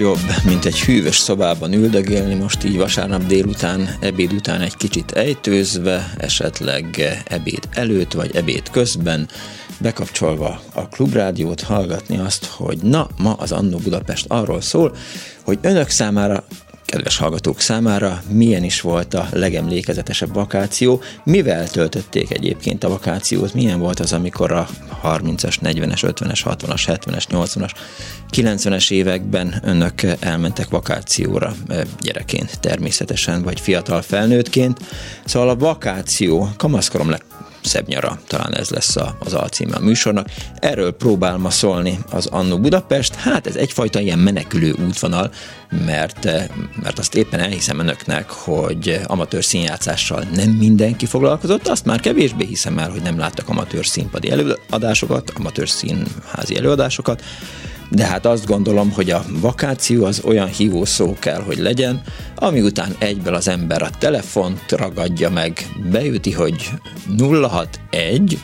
Jobb, mint egy hűvös szobában üldögélni, most így vasárnap délután, ebéd után egy kicsit ejtőzve, esetleg ebéd előtt vagy ebéd közben, bekapcsolva a klubrádiót, hallgatni azt, hogy na, ma az Annó Budapest arról szól, hogy önök számára kedves hallgatók számára milyen is volt a legemlékezetesebb vakáció, mivel töltötték egyébként a vakációt, milyen volt az, amikor a 30-as, 40-es, 50-es, 60-as, 70-es, 80-as, 90-es években önök elmentek vakációra gyerekként természetesen, vagy fiatal felnőttként. Szóval a vakáció, kamaszkorom szebb nyara, talán ez lesz a, az alcíme a műsornak. Erről próbál ma szólni az Annó Budapest. Hát ez egyfajta ilyen menekülő útvonal, mert, mert azt éppen elhiszem önöknek, hogy amatőr színjátszással nem mindenki foglalkozott, azt már kevésbé hiszem el, hogy nem láttak amatőr színpadi előadásokat, amatőr színházi előadásokat, de hát azt gondolom, hogy a vakáció az olyan hívó szó kell, hogy legyen, ami után egyből az ember a telefont ragadja meg, beüti, hogy 061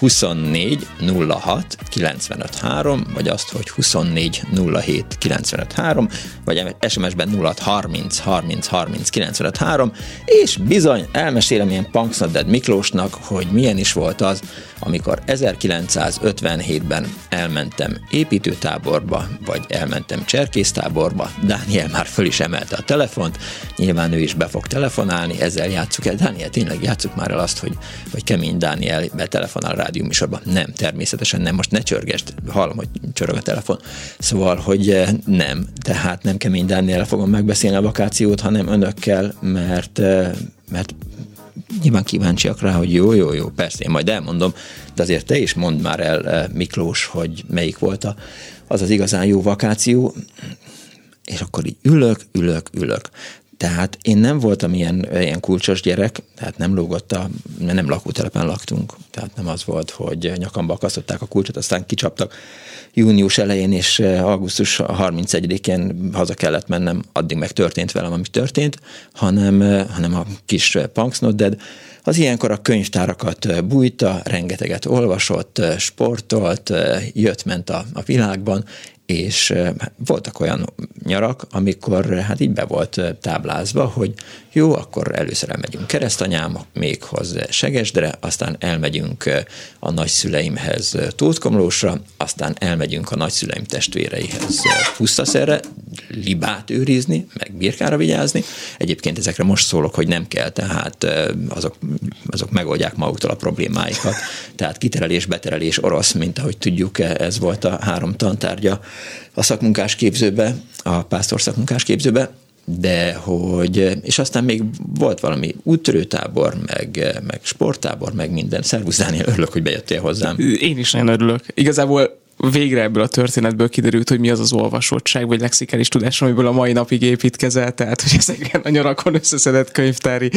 24 06 95 3, vagy azt, hogy 24 07 95 3, vagy SMS-ben 06 30 30 30 95 3, és bizony elmesélem ilyen Punksnodded Miklósnak, hogy milyen is volt az, amikor 1957-ben elmentem építőtáborba, vagy elmentem cserkésztáborba, Dániel már föl is emelte a telefont, nyilván ő is be fog telefonálni, ezzel játsszuk el. Dániel, tényleg játsszuk már el azt, hogy, hogy kemény Dániel betelefonál a rádió műsorba. Nem, természetesen nem, most ne csörgest, hallom, hogy csörög a telefon. Szóval, hogy eh, nem, tehát nem kemény Dániel fogom megbeszélni a vakációt, hanem önökkel, mert eh, mert nyilván kíváncsiak rá, hogy jó, jó, jó, persze, én majd elmondom, de azért te is mondd már el, eh, Miklós, hogy melyik volt a, az az igazán jó vakáció, és akkor így ülök, ülök, ülök. Tehát én nem voltam ilyen, ilyen kulcsos gyerek, tehát nem lógott a, nem lakótelepen laktunk, tehát nem az volt, hogy nyakamba akasztották a kulcsot, aztán kicsaptak június elején és augusztus 31-én haza kellett mennem, addig meg történt velem, ami történt, hanem, hanem a kis punksnodded, az ilyenkor a könyvtárakat bújta, rengeteget olvasott, sportolt, jött-ment a, a világban, és voltak olyan nyarak, amikor hát így be volt táblázva, hogy jó, akkor először elmegyünk keresztanyám, méghoz Segesdre, aztán elmegyünk a nagyszüleimhez Tótkomlósra, aztán elmegyünk a nagyszüleim testvéreihez Pusztaszerre, libát őrizni, meg birkára vigyázni. Egyébként ezekre most szólok, hogy nem kell, tehát azok, azok megoldják maguktól a problémáikat. Tehát kiterelés, beterelés, orosz, mint ahogy tudjuk, ez volt a három tantárgya a szakmunkás képzőbe, a pásztor szakmunkás képzőbe, de hogy, és aztán még volt valami úttörőtábor, meg, meg sporttábor, meg minden. Szervusz Dániel, örülök, hogy bejöttél hozzám. Én is nagyon örülök. Igazából végre ebből a történetből kiderült, hogy mi az az olvasottság, vagy lexikális tudás, amiből a mai napig építkezel, tehát hogy ezeken a nyarakon összeszedett könyvtári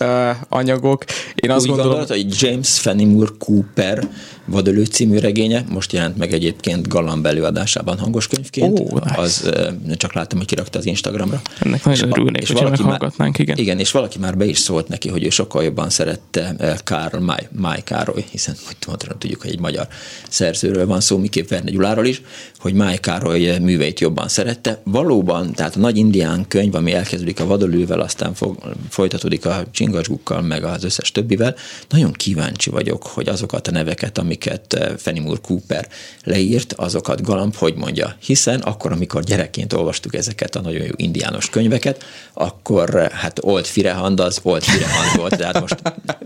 uh, anyagok. Én azt Úgy gondolom, gondolod, hogy James Fenimore Cooper Vadölő című regénye, most jelent meg egyébként Galamb előadásában hangos könyvként. Oh, nice. Az csak láttam, hogy kirakta az Instagramra. Ennek nagyon örülnék, és valaki már, igen. Igen, és valaki már be is szólt neki, hogy ő sokkal jobban szerette Karl May, May Károly, hiszen hogy tudjuk, hogy egy magyar szerzőről van szó, miképp végképp Verne Gyuláról is, hogy Máj Károly műveit jobban szerette. Valóban, tehát a nagy indián könyv, ami elkezdődik a vadolővel, aztán fog, folytatódik a csingasgukkal, meg az összes többivel. Nagyon kíváncsi vagyok, hogy azokat a neveket, amiket eh, Fenimur Cooper leírt, azokat Galamb hogy mondja. Hiszen akkor, amikor gyerekként olvastuk ezeket a nagyon jó indiános könyveket, akkor eh, hát Old Firehand az Old Firehand volt, tehát most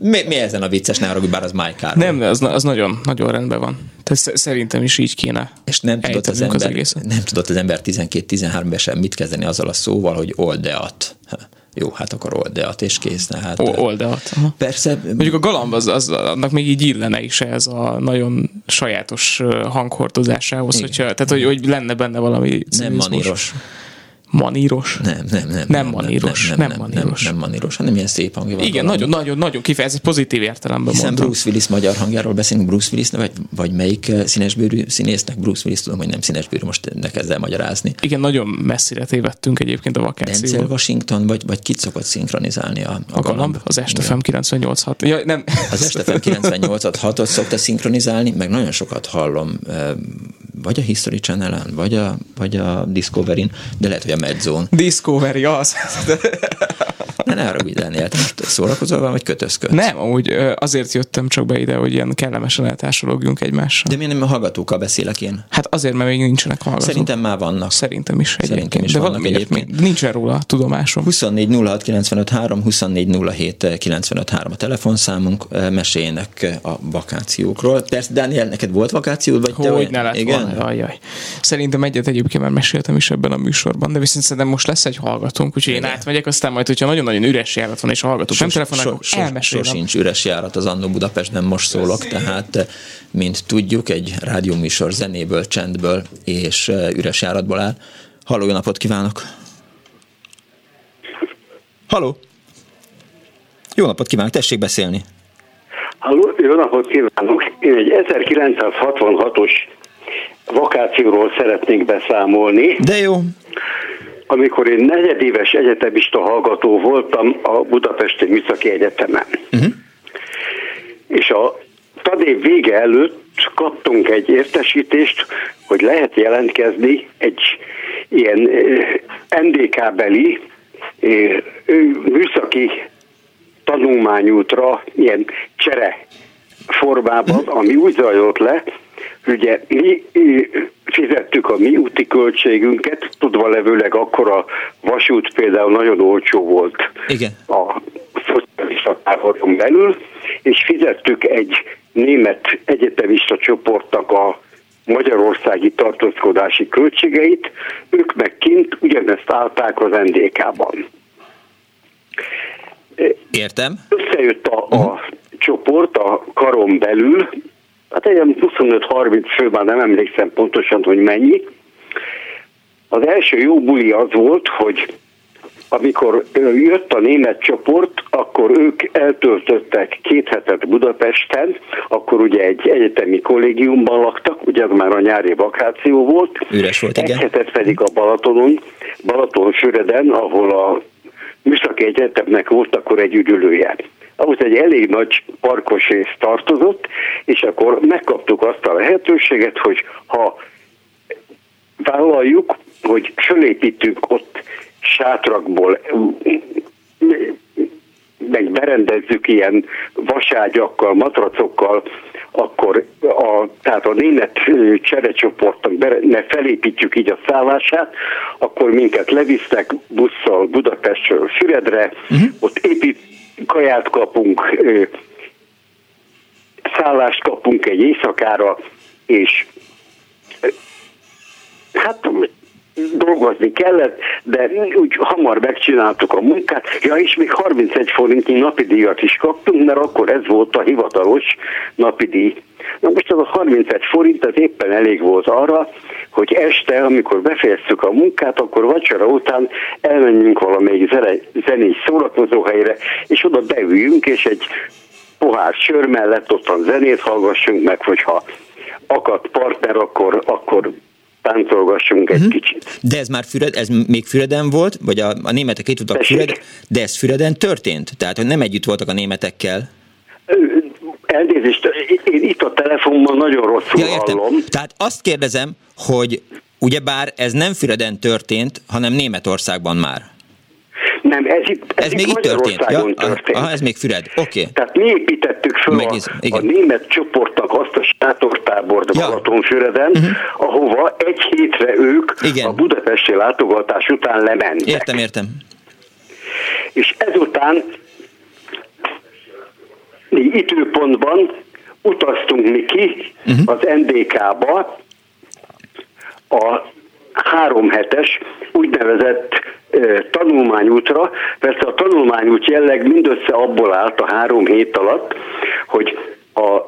mi, mi ezen a vicces, ne bár az Mike Károly. Nem, az, az nagyon, nagyon rendben van. Tehát szerintem is így kéne. És nem tudott az ember, az nem tudott az ember 12-13 évesen mit kezdeni azzal a szóval, hogy oldeat. Jó, hát akkor oldeat, és kész. Hát, o, oldeat. Aha. Persze. Mondjuk a galamb, az, az, annak még így illene is ez a nagyon sajátos hanghordozásához, hogyha, tehát hogy, hogy lenne benne valami Nem maníros. Maníros? Nem, nem, nem. Nem maníros. Nem, nem, nem, maníros. Nem, nem maníros, hanem ilyen szép hangja van. Igen, nagyon, nagyon, nagyon kifejez, pozitív értelemben Hiszen mondom. Bruce Willis magyar hangjáról beszélünk, Bruce Willis, vagy, vagy melyik eh, színesbőrű színésznek Bruce Willis, tudom, hogy nem színesbőrű, most ne kezd el magyarázni. Igen, nagyon messzire tévedtünk egyébként a vakációval. Denzel Washington, vagy, vagy kit szokott szinkronizálni a, a, a galamb? Az Estefem 98 ja, nem. Az Estefem 98 6 szokta szinkronizálni, meg nagyon sokat hallom eh, vagy a History Channel-en, vagy a, vagy a Discovery-n, de lehet, hogy a Medzone. Discovery, az. Ne, ne arra Daniel, most szórakozol vagy kötözködsz? Nem, amúgy azért jöttem csak be ide, hogy ilyen kellemesen eltársalogjunk egymással. De miért nem a hallgatókkal beszélek én? Hát azért, mert még nincsenek hallgatók. Szerintem már vannak. Szerintem is egyébként. Szerintem is De vannak egyébként. Nincsen róla tudomásom. 24 06 95 3, 24 07 95 3 a telefonszámunk, meséljenek a vakációkról. Persze, Daniel, neked volt vakációd? Vagy hogy te ne lett Igen? Volna, ajaj. Szerintem egyet egyébként már meséltem is ebben a műsorban, de viszont szerintem most lesz egy hallgatónk, úgyhogy én átmegyek, aztán majd, hogyha nagyon-nagyon üres járat van, és a hallgatók nem telefonálnak, so, elmesélem. Sosincs üres járat az Annó Budapestben, most szólok, tehát mint tudjuk, egy rádióműsor zenéből, csendből és üres járatból áll. Halló, jó napot kívánok! Halló! Jó napot kívánok, tessék beszélni! Halló, jó napot kívánok! Én egy 1966-os vakációról szeretnék beszámolni. De jó. Amikor én negyedéves egyetemista hallgató voltam a Budapesti Műszaki Egyetemen. Uh-huh. És a tadév vége előtt kaptunk egy értesítést, hogy lehet jelentkezni egy ilyen NDK-beli műszaki tanulmányútra, ilyen csere formában, ami úgy zajlott le, Ugye mi fizettük a mi úti költségünket, tudva levőleg akkor a vasút például nagyon olcsó volt Igen. a szocialista táboron belül, és fizettük egy német egyetemista csoportnak a magyarországi tartózkodási költségeit, ők meg kint ugyanezt állták az NDK-ban. Értem. Összejött a, a uh-huh. csoport a karon belül, hát egy 25-30 fő, már nem emlékszem pontosan, hogy mennyi. Az első jó buli az volt, hogy amikor jött a német csoport, akkor ők eltöltöttek két hetet Budapesten, akkor ugye egy egyetemi kollégiumban laktak, ugye az már a nyári vakáció volt. Üres volt, igen. Egy hetet pedig a Balatonon, Balaton-Füreden, ahol a Műszaki Egyetemnek volt akkor egy üdülője ahhoz egy elég nagy parkos rész tartozott, és akkor megkaptuk azt a lehetőséget, hogy ha vállaljuk, hogy fölépítünk ott sátrakból, meg berendezzük ilyen vaságyakkal, matracokkal, akkor a, tehát a német cserecsoportnak ne felépítjük így a szállását, akkor minket levisznek busszal Budapestről Füredre, uh-huh. ott épít, kaját kapunk, szállást kapunk egy éjszakára, és hát dolgozni kellett, de úgy hamar megcsináltuk a munkát. Ja, és még 31 forintnyi napi díjat is kaptunk, mert akkor ez volt a hivatalos napi díj. Na most az a 31 forint az éppen elég volt arra, hogy este, amikor befejeztük a munkát, akkor vacsora után elmenjünk valamelyik zenés szórakozóhelyre, és oda beüljünk, és egy pohár sör mellett ottan zenét hallgassunk meg, hogyha akad partner, akkor, akkor táncolgassunk egy uh-huh. kicsit. De ez már Füred, ez még Füreden volt, vagy a, a németek itt tudtak Füred, de ez Füreden történt? Tehát, hogy nem együtt voltak a németekkel? elnézést, én itt a telefonban nagyon rosszul ja, értem. hallom. Tehát azt kérdezem, hogy ugyebár ez nem Füreden történt, hanem Németországban már. Nem, ez itt, ez, ez még itt történt. Ja, történt. Aha, ez még Füred, oké. Okay. Tehát mi építettük föl Megiz, a, a német csoportnak azt a sátortábort ja. Balatonfüreden, uh-huh. ahova egy hétre ők igen. a budapesti látogatás után lementek. Értem, értem. És ezután mi időpontban utaztunk mi ki uh-huh. az NDK-ba a három hetes úgynevezett tanulmányútra. Persze a tanulmányút jelleg mindössze abból állt a három hét alatt, hogy a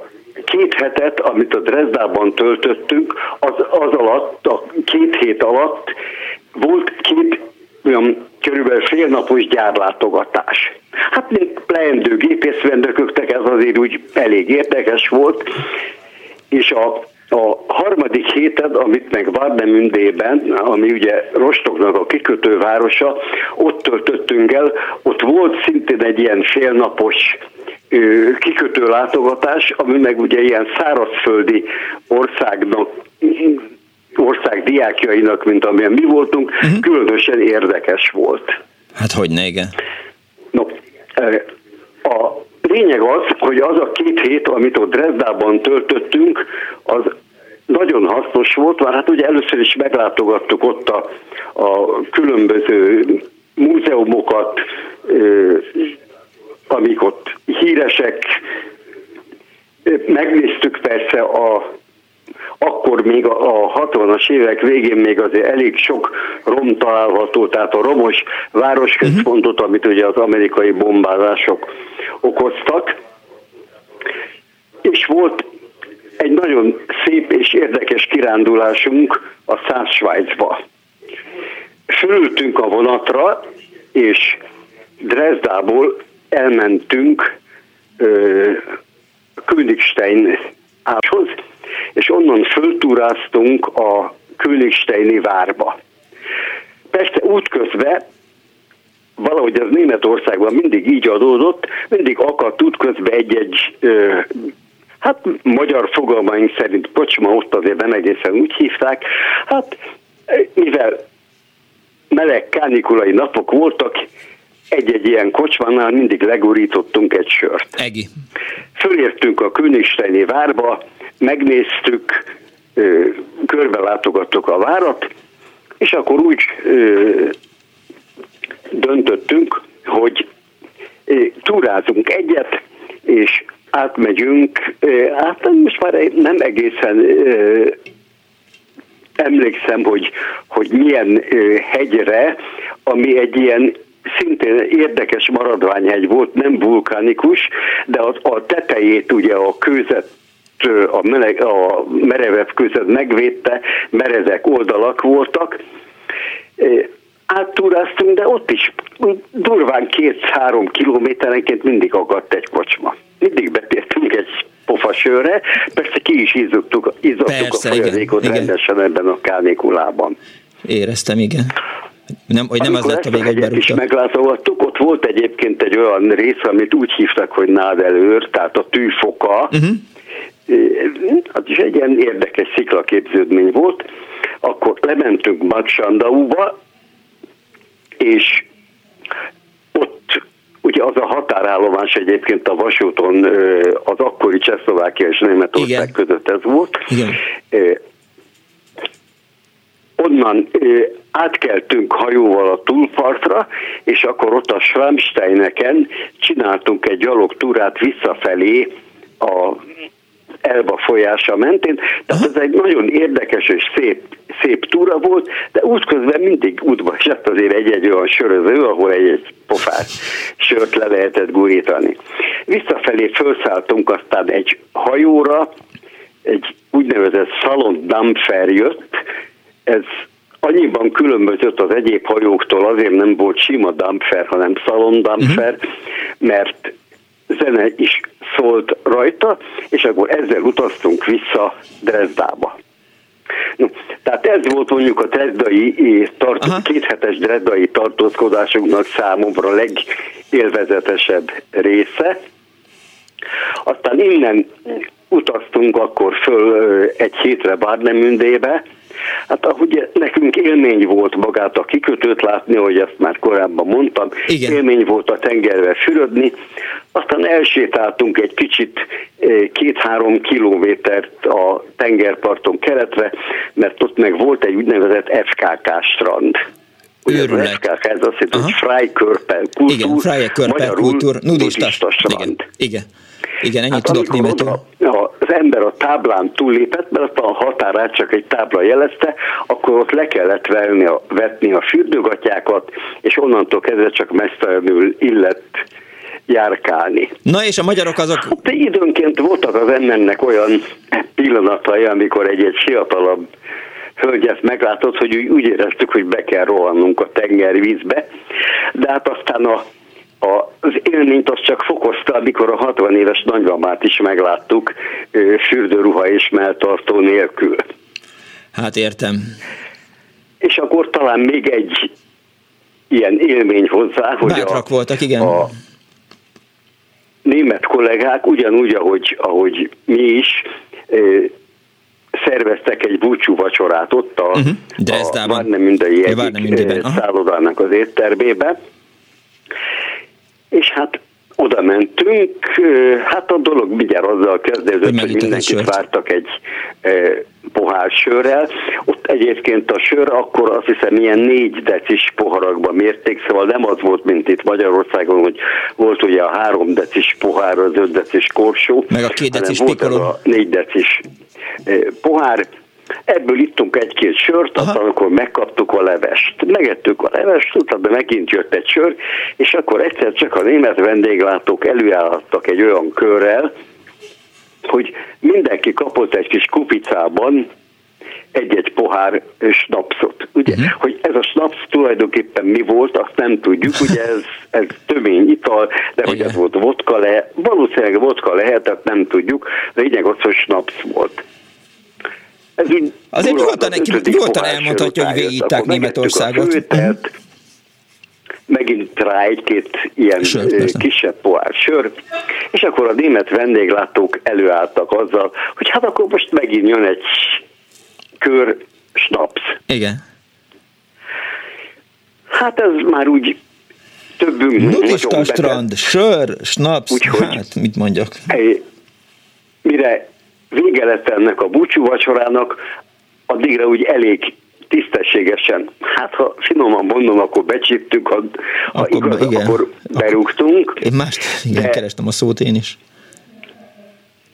két hetet, amit a Dresdában töltöttünk, az, az alatt, a két hét alatt volt két olyan körülbelül félnapos gyárlátogatás. Hát mint leendő gépészvendököknek ez azért úgy elég érdekes volt, és a a harmadik héten, amit meg Vardemündében, ami ugye Rostoknak a kikötővárosa, ott töltöttünk el, ott volt szintén egy ilyen félnapos kikötő látogatás, ami meg ugye ilyen szárazföldi országnak ország diákjainak, mint amilyen mi voltunk, uh-huh. különösen érdekes volt. Hát hogy ne, igen. No, a lényeg az, hogy az a két hét, amit ott Dresdában töltöttünk, az nagyon hasznos volt, mert hát ugye először is meglátogattuk ott a, a különböző múzeumokat, amik ott híresek, megnéztük persze a akkor még a 60-as évek végén még azért elég sok rom található, tehát a romos városközpontot, amit ugye az amerikai bombázások okoztak, és volt egy nagyon szép és érdekes kirándulásunk a Száz Svájcba. Fölültünk a vonatra, és Dresdából elmentünk Königstein áshoz, és onnan föltúráztunk a Königsteini várba. Persze útközben valahogy ez Németországban mindig így adódott, mindig akadt útközben egy-egy hát magyar fogalmaink szerint kocsma ott azért nem egészen úgy hívták, hát mivel meleg kánikulai napok voltak, egy-egy ilyen kocsmánál mindig legurítottunk egy sört. Egi. Fölértünk a Königsteini várba, megnéztük, körbe látogattuk a várat, és akkor úgy döntöttünk, hogy túrázunk egyet, és átmegyünk, hát most már nem egészen emlékszem, hogy, hogy milyen hegyre, ami egy ilyen szintén érdekes maradványhegy volt, nem vulkanikus, de az, a tetejét ugye a kőzet a, meleg, a merevebb között megvédte, merezek oldalak voltak. Áttúráztunk, de ott is durván két-három kilométerenként mindig akadt egy kocsma. Mindig betértünk egy pofasőre, persze ki is izzogtuk, izzogtuk persze, a folyadékot igen, rendesen igen. ebben a kánikulában. Éreztem, igen. Nem, hogy nem Amikor az lett a vége, hogy is meglátogattuk, ott volt egyébként egy olyan rész, amit úgy hívtak, hogy nádelőr, tehát a tűfoka, uh-huh az is egy ilyen érdekes sziklaképződmény volt. Akkor lementünk Magsandauba, és ott ugye az a határállomás egyébként a vasúton az akkori Csehszlovákia és Németország Igen. között ez volt. Igen. Onnan átkeltünk hajóval a túlpartra, és akkor ott a Schwamsteineken csináltunk egy gyalogtúrát visszafelé a Elba folyása mentén. Tehát ez egy nagyon érdekes és szép, szép túra volt, de útközben mindig útba esett azért egy-egy olyan söröző, ahol egy-egy pofát sört le lehetett gurítani. Visszafelé felszálltunk aztán egy hajóra, egy úgynevezett Dampfer jött, ez annyiban különbözött az egyéb hajóktól, azért nem volt sima Dampfer, hanem Salon Dampfer, uh-huh. mert zene is szólt rajta, és akkor ezzel utaztunk vissza Dresdába. No, tehát ez volt mondjuk a drezdai tart, kéthetes drezdai tartózkodásunknak számomra legélvezetesebb része. Aztán innen utaztunk akkor föl egy hétre Bárnemündébe, Hát ahogy nekünk élmény volt magát a kikötőt látni, hogy ezt már korábban mondtam, Igen. élmény volt a tengerbe fürödni, aztán elsétáltunk egy kicsit két-három kilométert a tengerparton keletre, mert ott meg volt egy úgynevezett FKK strand. Őrület. FKK, ez azt jelenti, hogy Freikörper kultúr, Igen, Freikörper kultúr, nudista. Igen, igen. Igen, ennyit hát tudok németül. Az ember a táblán túllépett, mert a határát csak egy tábla jelezte, akkor ott le kellett venni a, vetni a fürdőgatyákat, és onnantól kezdve csak mesztelenül illett járkálni. Na és a magyarok azok... Hát, időnként voltak az embernek olyan pillanatai, amikor egy-egy fiatalabb hölgyet meglátott, hogy úgy éreztük, hogy be kell rohannunk a tengervízbe, de hát aztán a az élményt az csak fokozta, amikor a 60 éves nagymamát is megláttuk fürdőruha és melltartó nélkül. Hát értem. És akkor talán még egy ilyen élmény hozzá, hogy Bátrak a, voltak, igen. a német kollégák ugyanúgy, ahogy, ahogy mi is, szerveztek egy búcsú vacsorát ott a, uh-huh. a Várnemündei egyik szállodának az éttermébe, és hát oda mentünk, hát a dolog mindjárt azzal kezdődött, hogy mindenkit vártak egy pohár sörrel. Ott egyébként a sör akkor azt hiszem ilyen négy decis poharakban mérték, szóval nem az volt, mint itt Magyarországon, hogy volt ugye a három decis pohár, az öt decis korsó, meg a két decis a négy decis pohár, Ebből ittunk egy-két sört, Aha. aztán akkor megkaptuk a levest. Megettük a levest, utána megint jött egy sör, és akkor egyszer csak a német vendéglátók előállhattak egy olyan körrel, hogy mindenki kapott egy kis kupicában egy-egy pohár snapszot. Ugye, uh-huh. hogy ez a snaps tulajdonképpen mi volt, azt nem tudjuk, ugye ez, ez tömény ital, de hogy ez volt vodka le, valószínűleg vodka lehetett, nem tudjuk, de lényeg az, hogy snaps volt. Ez így Azért nyugodtan, nyugodtan elmondhatja, hogy végigitták Németországot. Főtelt, mhm. megint rá egy-két ilyen Sört, kisebb pohár sör, és akkor a német vendéglátók előálltak azzal, hogy hát akkor most megint jön egy kör snaps. Igen. Hát ez már úgy többünk Nudista strand, sör, snaps, Úgyhogy, hát mit mondjak. Mire vége lett ennek a búcsú vacsorának, addigra úgy elég tisztességesen, hát ha finoman mondom, akkor becsíptük, ha, ha akkor, igaz, igen. akkor berúgtunk. Én mást igen, de kerestem a szót én is.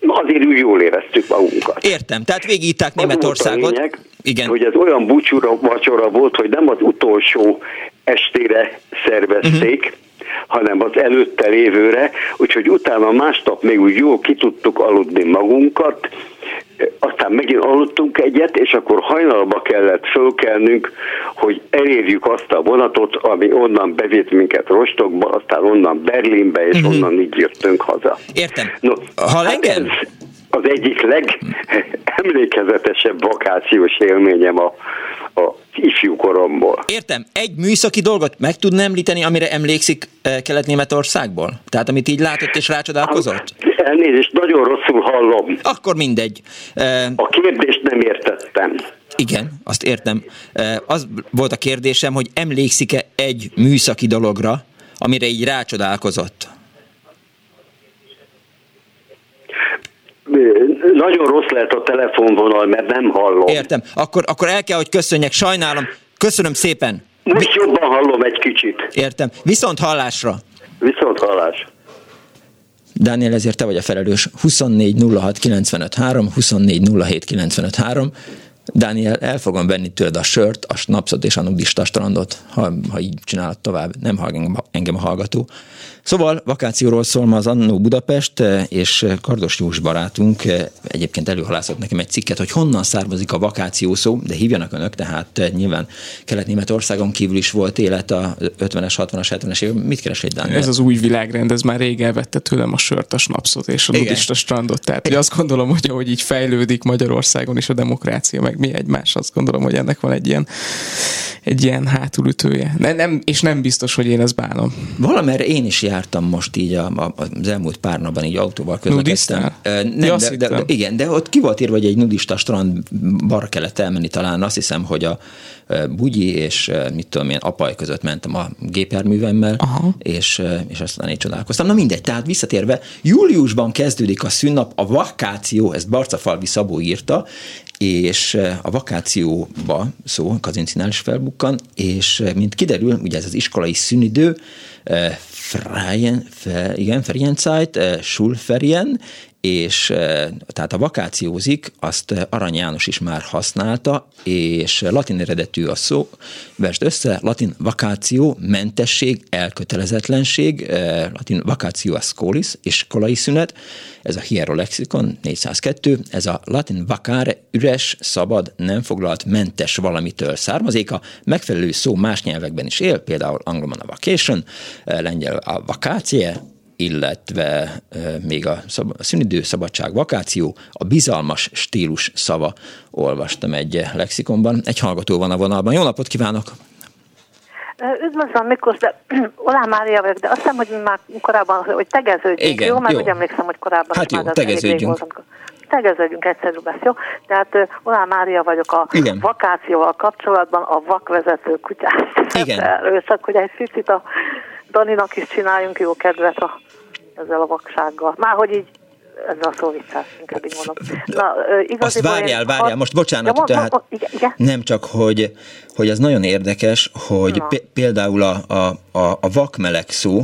Azért úgy jól éreztük magunkat. Értem, tehát végigíták Németországot. Lényeg, igen. hogy ez olyan búcsúra vacsora volt, hogy nem az utolsó estére szervezték, uh-huh hanem az előtte lévőre, úgyhogy utána másnap még úgy jól ki tudtuk aludni magunkat, aztán megint aludtunk egyet, és akkor hajnalba kellett fölkelnünk, hogy elérjük azt a vonatot, ami onnan bevitt minket Rostokba, aztán onnan Berlinbe, és uh-huh. onnan így jöttünk haza. Értem. No, ha hát engem... Ez az egyik legemlékezetesebb vakációs élményem a, a ifjú koromból. Értem, egy műszaki dolgot meg tudna említeni, amire emlékszik eh, Kelet-Németországból? Tehát amit így látott és rácsodálkozott? Elnézést, nagyon rosszul hallom. Akkor mindegy. Eh, a kérdést nem értettem. Igen, azt értem. Eh, az volt a kérdésem, hogy emlékszik-e egy műszaki dologra, amire így rácsodálkozott? Nagyon rossz lehet a telefonvonal, mert nem hallom. Értem. Akkor, akkor el kell, hogy köszönjek. Sajnálom. Köszönöm szépen. Most jobban hallom egy kicsit. Értem. Viszont hallásra. Viszont hallás. Dániel, ezért te vagy a felelős. 24 06 95 3, 24 07 95 3. Dániel, el fogom venni tőled a sört, a snapsot és a nudista strandot, ha, ha így csinálod tovább, nem hallg engem a hallgató. Szóval vakációról szól ma az Annó Budapest, és Kardos Jós barátunk egyébként előhalászott nekem egy cikket, hogy honnan származik a vakáció szó, de hívjanak önök, tehát eh, nyilván Kelet-Németországon kívül is volt élet a 50-es, 60-as, 70-es évek. Mit keres egy Dániel? Ez az új világrend, ez már rég elvette tőlem a sört, a snapszot és a nudista strandot. Tehát hogy azt gondolom, hogy ahogy így fejlődik Magyarországon is a demokrácia, meg mi egymás. Azt gondolom, hogy ennek van egy ilyen egy ilyen hátulütője. Ne, nem, és nem biztos, hogy én ezt bánom. Valamerre én is jártam most így a, a, az elmúlt pár napban így autóval közlekedtem. Nem, ja, de, de, de, igen, de ott ki volt írva, hogy egy nudista strand bar kellett elmenni, talán azt hiszem, hogy a bugyi és mit tudom én, apaj között mentem a gépjárművemmel, Aha. és, és aztán én csodálkoztam. Na mindegy, tehát visszatérve, júliusban kezdődik a szünnap, a vakáció, ezt Barcafalvi Szabó írta, és a vakációba szó, kazincínál is felbukkan, és mint kiderül, ugye ez az iskolai szünidő, Freien, igen, Ferienzeit, Schulferien, és tehát a vakációzik, azt Arany János is már használta, és latin eredetű a szó, vesd össze, latin vakáció, mentesség, elkötelezetlenség, latin vakáció a scolis, iskolai szünet, ez a hierolexikon 402, ez a latin vacare, üres, szabad, nem foglalt, mentes valamitől származik, a megfelelő szó más nyelvekben is él, például angolban a vacation, lengyel a vakácie, illetve még a, szünidő, szabadság, vakáció, a bizalmas stílus szava olvastam egy lexikonban. Egy hallgató van a vonalban. Jó napot kívánok! Üdvözlöm, Miklós, de Olá Mária vagyok, de azt hiszem, hogy már korábban, hogy tegeződjünk, Igen, jó? Mert jó. úgy emlékszem, hogy korábban Hát jó, már tegeződjünk. voltam. Tegeződjünk egyszerű lesz, jó? Tehát Olá Mária vagyok a Igen. vakációval kapcsolatban, a vakvezető kutyás. Igen. Csak hogy egy picit a Daninak is csináljunk jó kedvet a, ezzel a vaksággal. Már hogy így ezzel a szóviccás, inkább így mondom. Na, Azt várjál, én- várjál, most bocsánat, Ja, tehát mond- igen, igen. nem csak, hogy, hogy az nagyon érdekes, hogy Na. például a, a, a, a vakmeleg szó,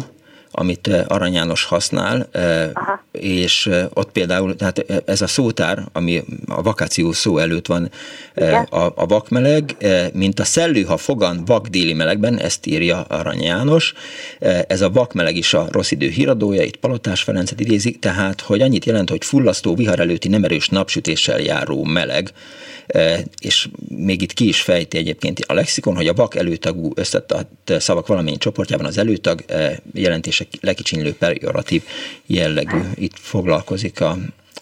amit eh, Arany János használ, eh, Aha. és eh, ott például, tehát eh, ez a szótár, ami a vakáció szó előtt van, Igen. a, a vakmeleg, mint a szellő, ha fogan vakdéli melegben, ezt írja Arany János, ez a vakmeleg is a rossz idő híradója, itt Palotás Ferencet idézik, tehát, hogy annyit jelent, hogy fullasztó, vihar előtti nem erős napsütéssel járó meleg, és még itt ki is fejti egyébként a lexikon, hogy a vak előtagú összetett szavak valamennyi csoportjában az előtag eh, jelentése lekicsinlő perioratív jellegű. Itt foglalkozik a,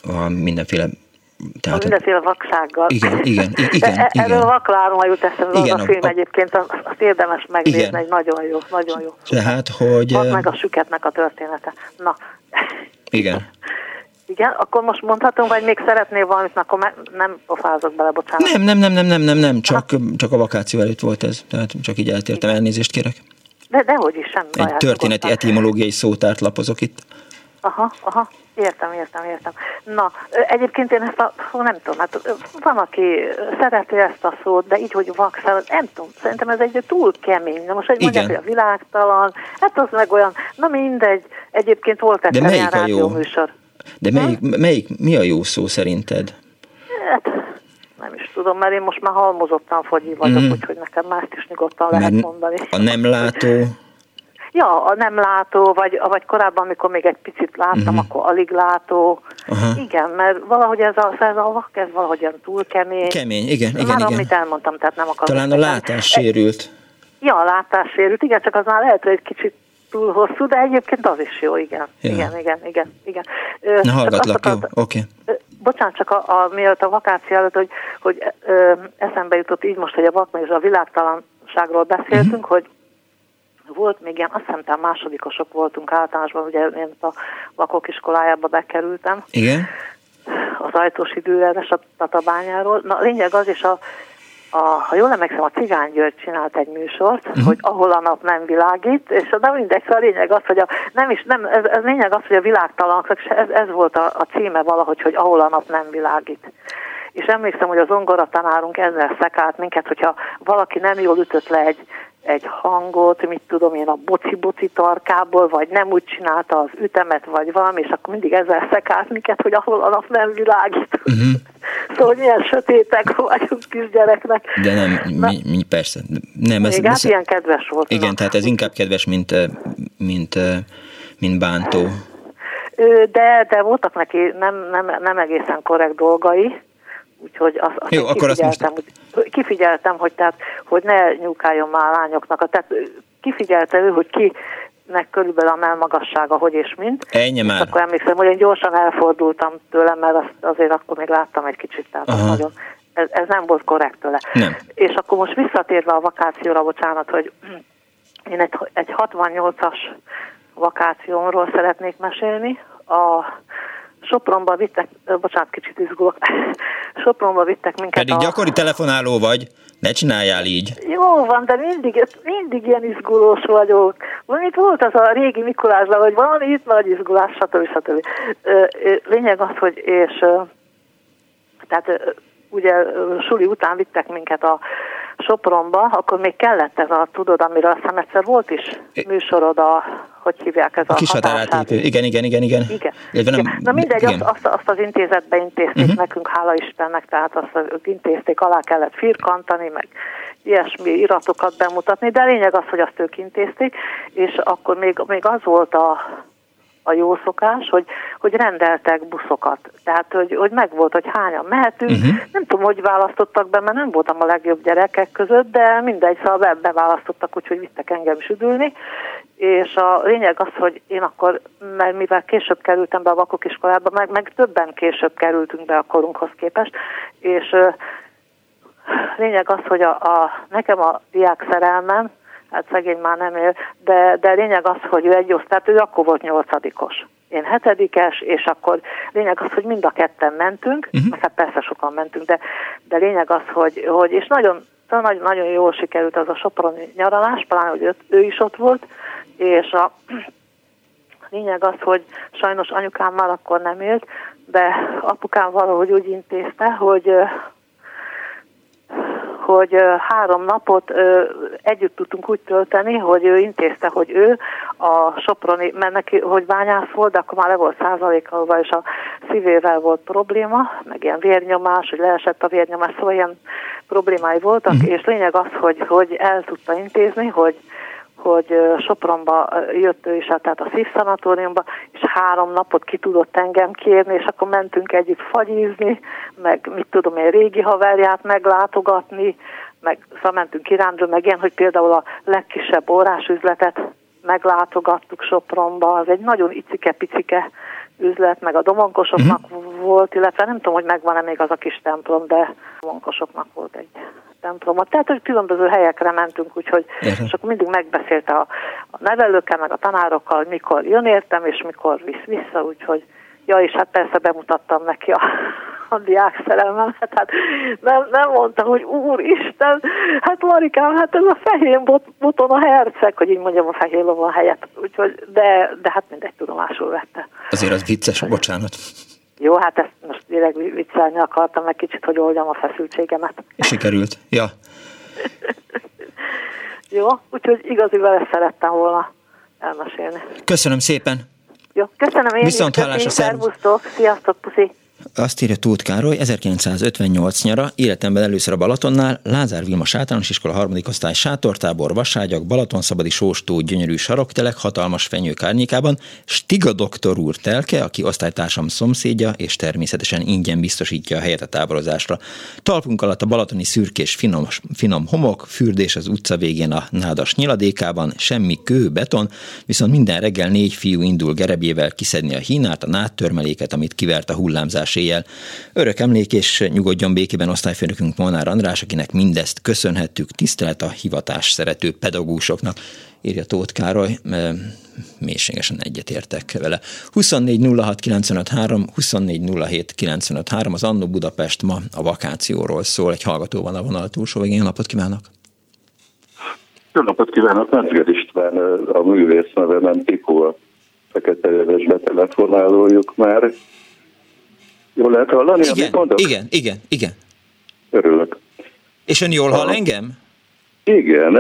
a mindenféle A tehát, mindenféle vaksággal. Igen, igen, igen, De e- Erről igen. a vaklárom jut eszembe, az Igen, a a- film a- egyébként, az- azt érdemes megnézni, Igen. egy nagyon jó, nagyon jó. tehát, hogy eh, meg a süketnek a története. Na, igen. igen, akkor most mondhatom, vagy még szeretnél valamit, akkor me- nem pofázok bele, bocsánat. Nem, nem, nem, nem, nem, nem, nem, csak, csak a vakáció előtt volt ez, tehát csak így eltértem, elnézést kérek. De dehogy is, semmi Egy történeti etimológiai szótárt lapozok itt. Aha, aha, értem, értem, értem. Na, egyébként én ezt a, nem tudom, hát van, aki szereti ezt a szót, de így, hogy vakszál, nem tudom, szerintem ez egy túl kemény. Na most, hogy mondják, Igen. hogy a világtalan, hát az meg olyan, na mindegy, egyébként volt egyszer ilyen rádióműsor. De melyik, melyik, mi a jó szó szerinted? Hát, nem is tudom, mert én most már halmozottan fogyi vagyok, Mm. úgyhogy nekem mást is nyugodtan lehet mondani. a nem látó, Ja, a nem látó, vagy, vagy korábban, amikor még egy picit láttam, uh-huh. akkor alig látó. Aha. Igen, mert valahogy ez a, ez a vak, ez valahogy olyan túl kemény. kemény, igen, igen, Már igen. amit elmondtam, tehát nem akarom. Talán a látás sérült. Ja, a látás sérült, igen, csak az már lehet, hogy egy kicsit túl hosszú, de egyébként az is jó, igen. Ja. Igen, igen, igen, igen. Ö, Na hallgatlak, jó, oké. Ö, Bocsánat, csak a, a, mielőtt a vakáció előtt, hogy, hogy ö, eszembe jutott így most, hogy a vakma és a világtalanságról beszéltünk, uh-huh. hogy volt még ilyen, azt hiszem, másodikosok voltunk általánosban, ugye én a vakok iskolájába bekerültem, Igen? az ajtós időleres a Tatabányáról. Na, a lényeg az, és a, a, ha jól emlékszem, a Cigány György csinált egy műsort, uh-huh. hogy ahol a nap nem világít, és a nem mindegy, szóval a lényeg az, hogy a, nem is, nem, ez, ez lényeg az, hogy a világtalanok, és ez, ez volt a, a címe valahogy, hogy ahol a nap nem világít. És emlékszem, hogy az ongora tanárunk ezzel szekált minket, hogyha valaki nem jól ütött le egy, egy hangot, mit tudom én, a boci-boci tarkából, vagy nem úgy csinálta az ütemet, vagy valami, és akkor mindig ezzel szekált minket, hogy ahol a nap nem világít. Uh-huh. Szóval hogy milyen sötétek vagyunk kisgyereknek. De nem, Na. mi, mi, persze. Nem, ez, Még hát ez, ilyen kedves volt. igen, tehát ez inkább kedves, mint, mint, mint bántó. De, de voltak neki nem, nem, nem egészen korrekt dolgai, úgyhogy azt, azt Jó, akkor azt most- kifigyeltem, hogy, kifigyeltem, hogy, tehát, hogy ne nyúkáljon már a lányoknak. Tehát kifigyelte ő, hogy ki nek körülbelül a melmagassága, hogy és mint. Ennyi És már. akkor emlékszem, hogy én gyorsan elfordultam tőlem, mert azt, azért akkor még láttam egy kicsit, tehát Aha. nagyon ez, ez nem volt korrekt tőle. Nem. És akkor most visszatérve a vakációra, bocsánat, hogy én egy, egy 68-as vakációmról szeretnék mesélni. A Sopronba vittek, bocsánat, kicsit izgulok, Sopronba vittek minket Pedig a... gyakori telefonáló vagy, ne csináljál így. Jó van, de mindig, mindig ilyen izgulós vagyok. Itt volt az a régi Mikulás, hogy van itt nagy izgulás, stb. stb. Lényeg az, hogy és tehát ugye suli után vittek minket a Sopronba, akkor még kellett ez a, tudod, amiről aztán egyszer volt is műsorod a, hogy hívják ez a, a kis határátépő. Igen, igen, igen, igen. Igen. igen. Nem, Na mindegy, igen. Azt, azt, azt, az intézetbe intézték uh-huh. nekünk, hála Istennek, tehát azt ők intézték, alá kellett firkantani, meg ilyesmi iratokat bemutatni, de a lényeg az, hogy azt ők intézték, és akkor még, még az volt a a jó szokás, hogy, hogy rendeltek buszokat. Tehát, hogy, hogy megvolt, hogy hányan mehetünk. Uh-huh. Nem tudom, hogy választottak be, mert nem voltam a legjobb gyerekek között, de mindegy, szóval beválasztottak, úgyhogy vittek engem is üdülni. És a lényeg az, hogy én akkor, mert mivel később kerültem be a vakok iskolába, meg, meg többen később kerültünk be a korunkhoz képest, és lényeg az, hogy a, a, nekem a diák szerelmem, hát szegény már nem él, de, de lényeg az, hogy ő egy osztályt, ő akkor volt nyolcadikos. Én hetedikes, és akkor lényeg az, hogy mind a ketten mentünk, uh-huh. hát persze sokan mentünk, de, de lényeg az, hogy, hogy és nagyon, nagyon, nagyon jól sikerült az a soproni nyaralás, pláne, hogy ő, ő is ott volt, és a lényeg az, hogy sajnos anyukám már akkor nem élt, de apukám valahogy úgy intézte, hogy hogy három napot együtt tudtunk úgy tölteni, hogy ő intézte, hogy ő a Soproni, mert neki, hogy bányász volt, de akkor már le volt százalékalva, és a szívével volt probléma, meg ilyen vérnyomás, hogy leesett a vérnyomás, szóval ilyen problémái voltak, uh-huh. és lényeg az, hogy, hogy el tudta intézni, hogy hogy Sopronba jött ő is, tehát a szívszanatóriumba, és három napot ki tudott engem kérni, és akkor mentünk együtt fagyízni, meg mit tudom én, régi haverját meglátogatni, meg szóval mentünk kirándulni, meg ilyen, hogy például a legkisebb órásüzletet meglátogattuk Sopronba, az egy nagyon icike-picike üzlet, meg a domonkosoknak uh-huh. volt, illetve nem tudom, hogy megvan-e még az a kis templom, de a domonkosoknak volt egy templomot. Tehát, hogy különböző helyekre mentünk, úgyhogy és akkor mindig megbeszélte a, a nevelőkkel, meg a tanárokkal, hogy mikor jön értem, és mikor visz vissza, úgyhogy ja, és hát persze bemutattam neki a, a diák szerelmemet, hát nem, nem mondta, hogy úristen, hát Marikám, hát ez a fehér bot, boton a herceg, hogy így mondjam a fehér lovon helyet, úgyhogy, de, de hát mindegy tudomásul vette. Azért az vicces, bocsánat. Jó, hát ezt most direkt viccelni akartam, meg kicsit, hogy oldjam a feszültségemet. Sikerült, ja. Jó, úgyhogy igaziból ezt szerettem volna elmesélni. Köszönöm szépen. Jó, köszönöm én Viszont is. hallásra, szervusztok. Sziasztok, puszi. Azt írja Tóth Károly, 1958 nyara, életemben először a Balatonnál, Lázár Vilmos általános iskola harmadik osztály sátortábor, vaságyak, Balatonszabadi sóstó, gyönyörű saroktelek, hatalmas fenyők árnyékában, Stiga doktor úr telke, aki osztálytársam szomszédja, és természetesen ingyen biztosítja a helyet a táborozásra. Talpunk alatt a balatoni szürkés finom, finom homok, fürdés az utca végén a nádas nyiladékában, semmi kő, beton, viszont minden reggel négy fiú indul gerebjével kiszedni a hínát, a nádtörmeléket, amit kivert a hullámzás éjjel. Örök emlék és nyugodjon békében osztályfőnökünk Molnár András, akinek mindezt köszönhettük, tisztelet a hivatás szerető pedagógusoknak, írja Tóth Károly, mélységesen egyetértek vele. 24 06 az Annó Budapest ma a vakációról szól, egy hallgató van a vonal túlsó végén. Napot kívánok! Jó napot kívánok! Menzger István, a művész nem Pikó, a Fekete betelefonálójuk már. Jól lehet hallani, igen, amit mondok? Igen, igen, igen. Örülök. És ön jól hall engem? Igen,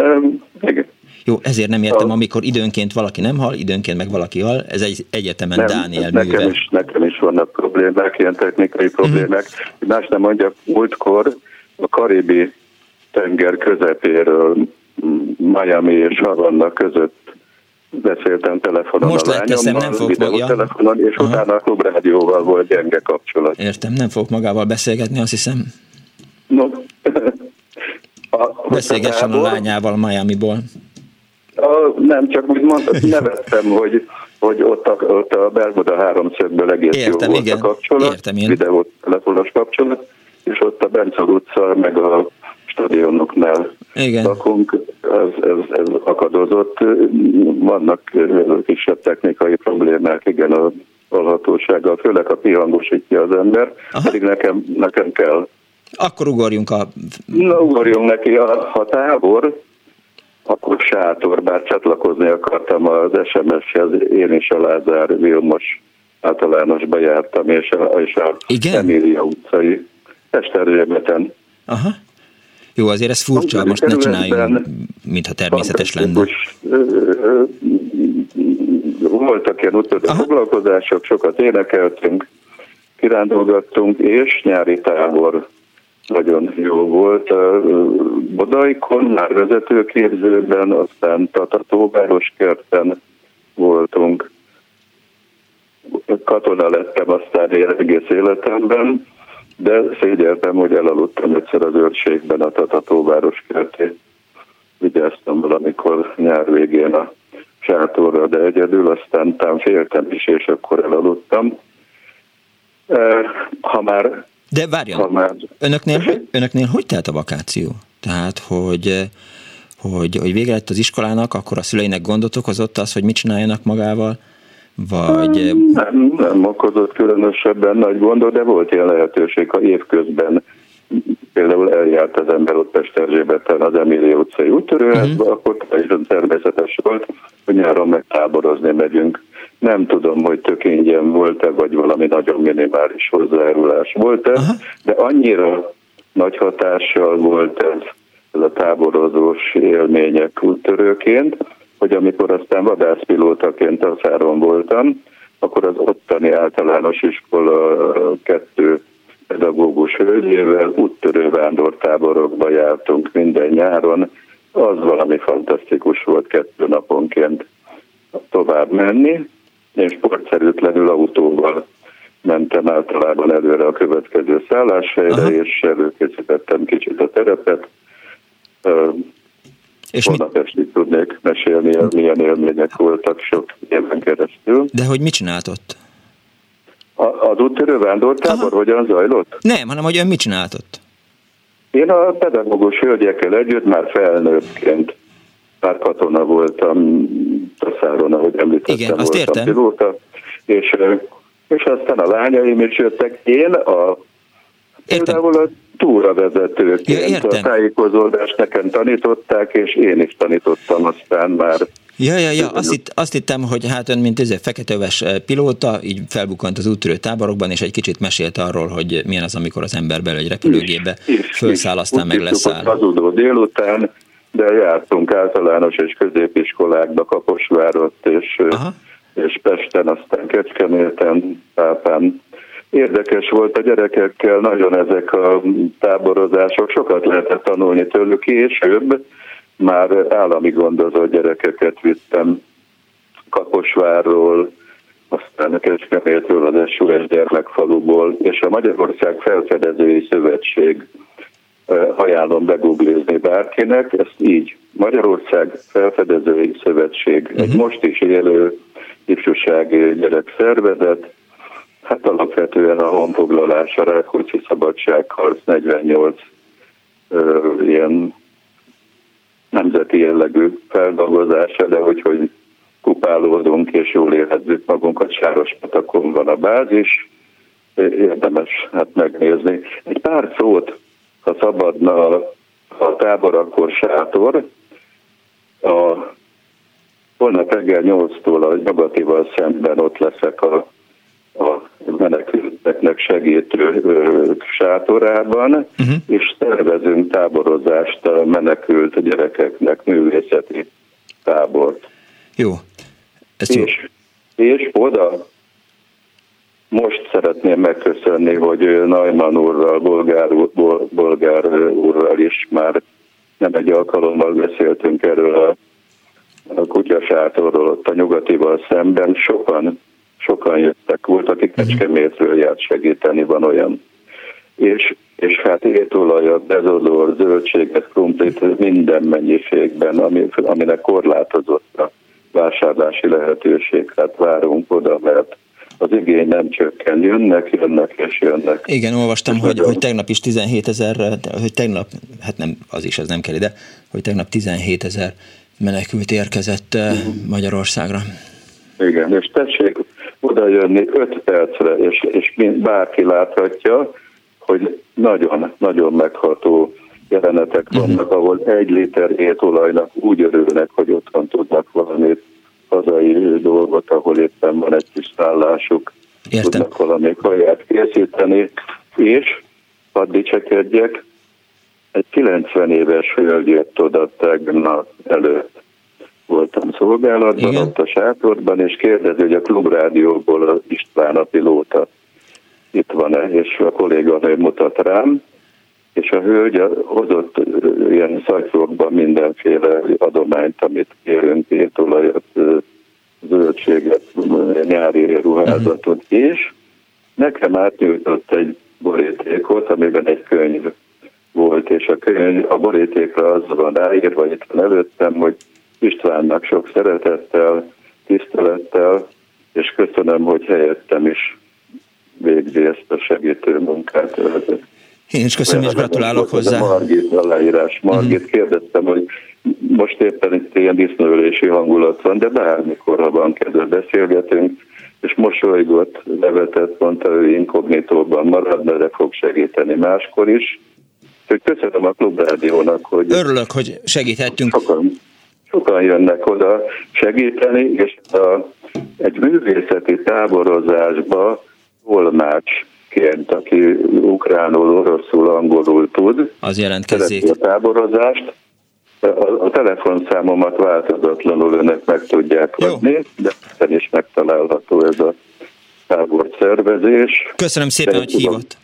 igen. Jó, ezért nem értem, amikor időnként valaki nem hall, időnként meg valaki hall, ez egy egyetemen nem, Dániel nekem műve. Is, nekem is vannak problémák, ilyen technikai problémák. Mm. Más nem mondjak, múltkor a Karibi tenger közepéről Miami és Havana között beszéltem telefonon Most a lányommal, nem fog magja. telefonon, és Aha. utána a klubrádióval volt gyenge kapcsolat. Értem, nem fog magával beszélgetni, azt hiszem. No. a, Beszélgessen a lányával Miami-ból. A, nem, csak úgy mondtam, nevettem, hogy, hogy ott a, ott a Bermuda háromszögből egész értem, jó volt igen. a kapcsolat, értem, én. videó telefonos kapcsolat, és ott a Bencel utca, meg a stadionoknál Igen. lakunk, ez, ez, ez akadozott. Vannak kisebb technikai problémák, igen, a valhatósággal, főleg a pihangosítja az ember, Aha. pedig nekem, nekem kell. Akkor ugorjunk a... Na, ugorjunk neki, a, a tábor, akkor sátor, bár csatlakozni akartam az SMS-hez, én is a Lázár Vilmos általánosba jártam, és a, és a Igen? Emília utcai Esztergébeten. Aha. Jó, azért ez furcsa, most ne csináljunk, mintha természetes lenne. Voltak ilyen úttörő foglalkozások, sokat énekeltünk, kirándulgattunk, és nyári tábor nagyon jó volt. Bodaikon már vezetőképzőben, aztán Tatatóvároskerten voltunk. Katona lettem aztán egész életemben, de szégyeltem, hogy elaludtam egyszer az őrségben a Tatatóváros kertén. Vigyáztam valamikor nyár végén a sátorra, de egyedül, aztán tám féltem is, és akkor elaludtam. Ha már... De várjon, ha már... önöknél, önöknél hogy telt a vakáció? Tehát, hogy hogy, hogy vége lett az iskolának, akkor a szüleinek gondot okozott az, hogy mit csináljanak magával? Vagy... Nem, nem okozott különösebben nagy gondot, de volt ilyen lehetőség, ha évközben például eljárt az ember ott Pesterzsébeten az Emília utcai úttörőházba, uh-huh. akkor teljesen természetes volt, hogy nyáron megtáborozni megyünk. Nem tudom, hogy tök ingyen volt-e, vagy valami nagyon minimális hozzájárulás volt-e, uh-huh. de annyira nagy hatással volt ez, ez a táborozós élmények úttörőként, hogy amikor aztán vadászpilótaként a száron voltam, akkor az ottani általános iskola kettő pedagógus hölgyével úttörő vándortáborokba jártunk minden nyáron. Az valami fantasztikus volt kettő naponként tovább menni, és sportszerűtlenül autóval mentem általában előre a következő szálláshelyre, Aha. és előkészítettem kicsit a terepet. És Holnap mit... estig tudnék mesélni, milyen élmények voltak sok éven keresztül. De hogy mit csinált ott? A, az úttörő vándortábor Aha. hogyan zajlott? Nem, hanem hogy ön mit csinált ott? Én a pedagógus hölgyekkel együtt már felnőttként, már katona voltam, Taszáron, ahogy említettem, Igen, azt voltam értem. pilóta, és, és aztán a lányaim is jöttek. Én a Értem. Például túravezetőként ja, a tájékozódást nekem tanították, és én is tanítottam aztán már Ja, ja, ja, azt, hitt, azt hittem, hogy hát ön, mint ez feketeöves eh, pilóta, így felbukkant az úttörő táborokban, és egy kicsit mesélt arról, hogy milyen az, amikor az ember belül egy repülőgébe felszáll, aztán meg leszáll. Hazudó délután, de jártunk általános és középiskolákba, Kaposvárot és, Aha. és Pesten, aztán Kecskeméten, Pápán. Érdekes volt a gyerekekkel, nagyon ezek a táborozások, sokat lehetett tanulni tőlük később, már állami gondozó gyerekeket vittem Kaposvárról, aztán Kecskemétről, az SOS gyermekfaluból, és a Magyarország Felfedezői Szövetség ajánlom begooglizni bárkinek, ezt így. Magyarország Felfedezői Szövetség, egy mhm. most is élő ifjúsági gyerekszervezet, hát alapvetően a honfoglalás, a Rákóczi Szabadságharc 48 ö, ilyen nemzeti jellegű feldolgozása, de hogy, hogy kupálódunk és jól érezzük magunkat, Sárospatakon van a bázis, érdemes hát megnézni. Egy pár szót, ha szabadna a tábor, akkor sátor. A holnap reggel 8-tól a nyugatival szemben ott leszek a a menekülteknek segítő sátorában, uh-huh. és tervezünk táborozást a menekült gyerekeknek művészeti tábort. Jó. És, jó. és oda most szeretném megköszönni, hogy Najman úrral, Bolgár, Bolgár úrral is már nem egy alkalommal beszéltünk erről a, a kutyasátorról ott a nyugatival szemben. Sokan sokan jöttek, volt, akik mhm. Kecskemétről járt segíteni, van olyan. És, és hát étolajat, dezodor, zöldséget, krumplit minden mennyiségben, ami, aminek korlátozott a vásárlási lehetőség, hát várunk oda, mert az igény nem csökken, jönnek, jönnek és jönnek. Igen, olvastam, hogy, hogy tegnap is 17 ezer, hogy tegnap, hát nem, az is, ez nem kell ide, hogy tegnap 17 ezer menekült érkezett uh-huh. Magyarországra. Igen, és tessék oda jönni 5 percre, és, és bárki láthatja, hogy nagyon, nagyon megható jelenetek mhm. vannak, ahol egy liter étolajnak úgy örülnek, hogy otthon tudnak valamit hazai dolgot, ahol éppen van egy kis szállásuk, Értem. tudnak valami kaját készíteni, és hadd dicsekedjek, egy 90 éves hölgy jött oda tegnap előtt. Voltam szolgálatban, Igen. ott a sátorban, és kérdezi, hogy a klubrádióból az István a pilóta itt van-e, és a kolléganő mutat rám, és a hölgy hozott ilyen szajfokban mindenféle adományt, amit kérünk, étolajat, zöldséget, nyári ruházatot, uh-huh. és nekem átnyújtott egy borítékot, amiben egy könyv volt, és a könyv, a borítékra az van ráírva itt van előttem, hogy Istvánnak sok szeretettel, tisztelettel, és köszönöm, hogy helyettem is végzi ezt a segítő munkát. Én is köszönöm, és gratulálok hozzá. Margit aláírás. Margit uh-huh. kérdeztem, hogy most éppen itt ilyen disznőlési hangulat van, de bármikor, ha van kedve beszélgetünk, és mosolygott, nevetett, mondta ő inkognitóban marad, de fog segíteni máskor is. Úgyhogy köszönöm a Klubrádiónak, hogy... Örülök, hogy segíthettünk. Sokan, sokan jönnek oda segíteni, és a, egy művészeti táborozásba Olmács ként, aki ukránul, oroszul, angolul tud. Az jelentkezik. A táborozást. A, a telefonszámomat változatlanul önök meg tudják Jó. adni, de is megtalálható ez a tábor szervezés. Köszönöm szépen, de hogy tudom. hívott.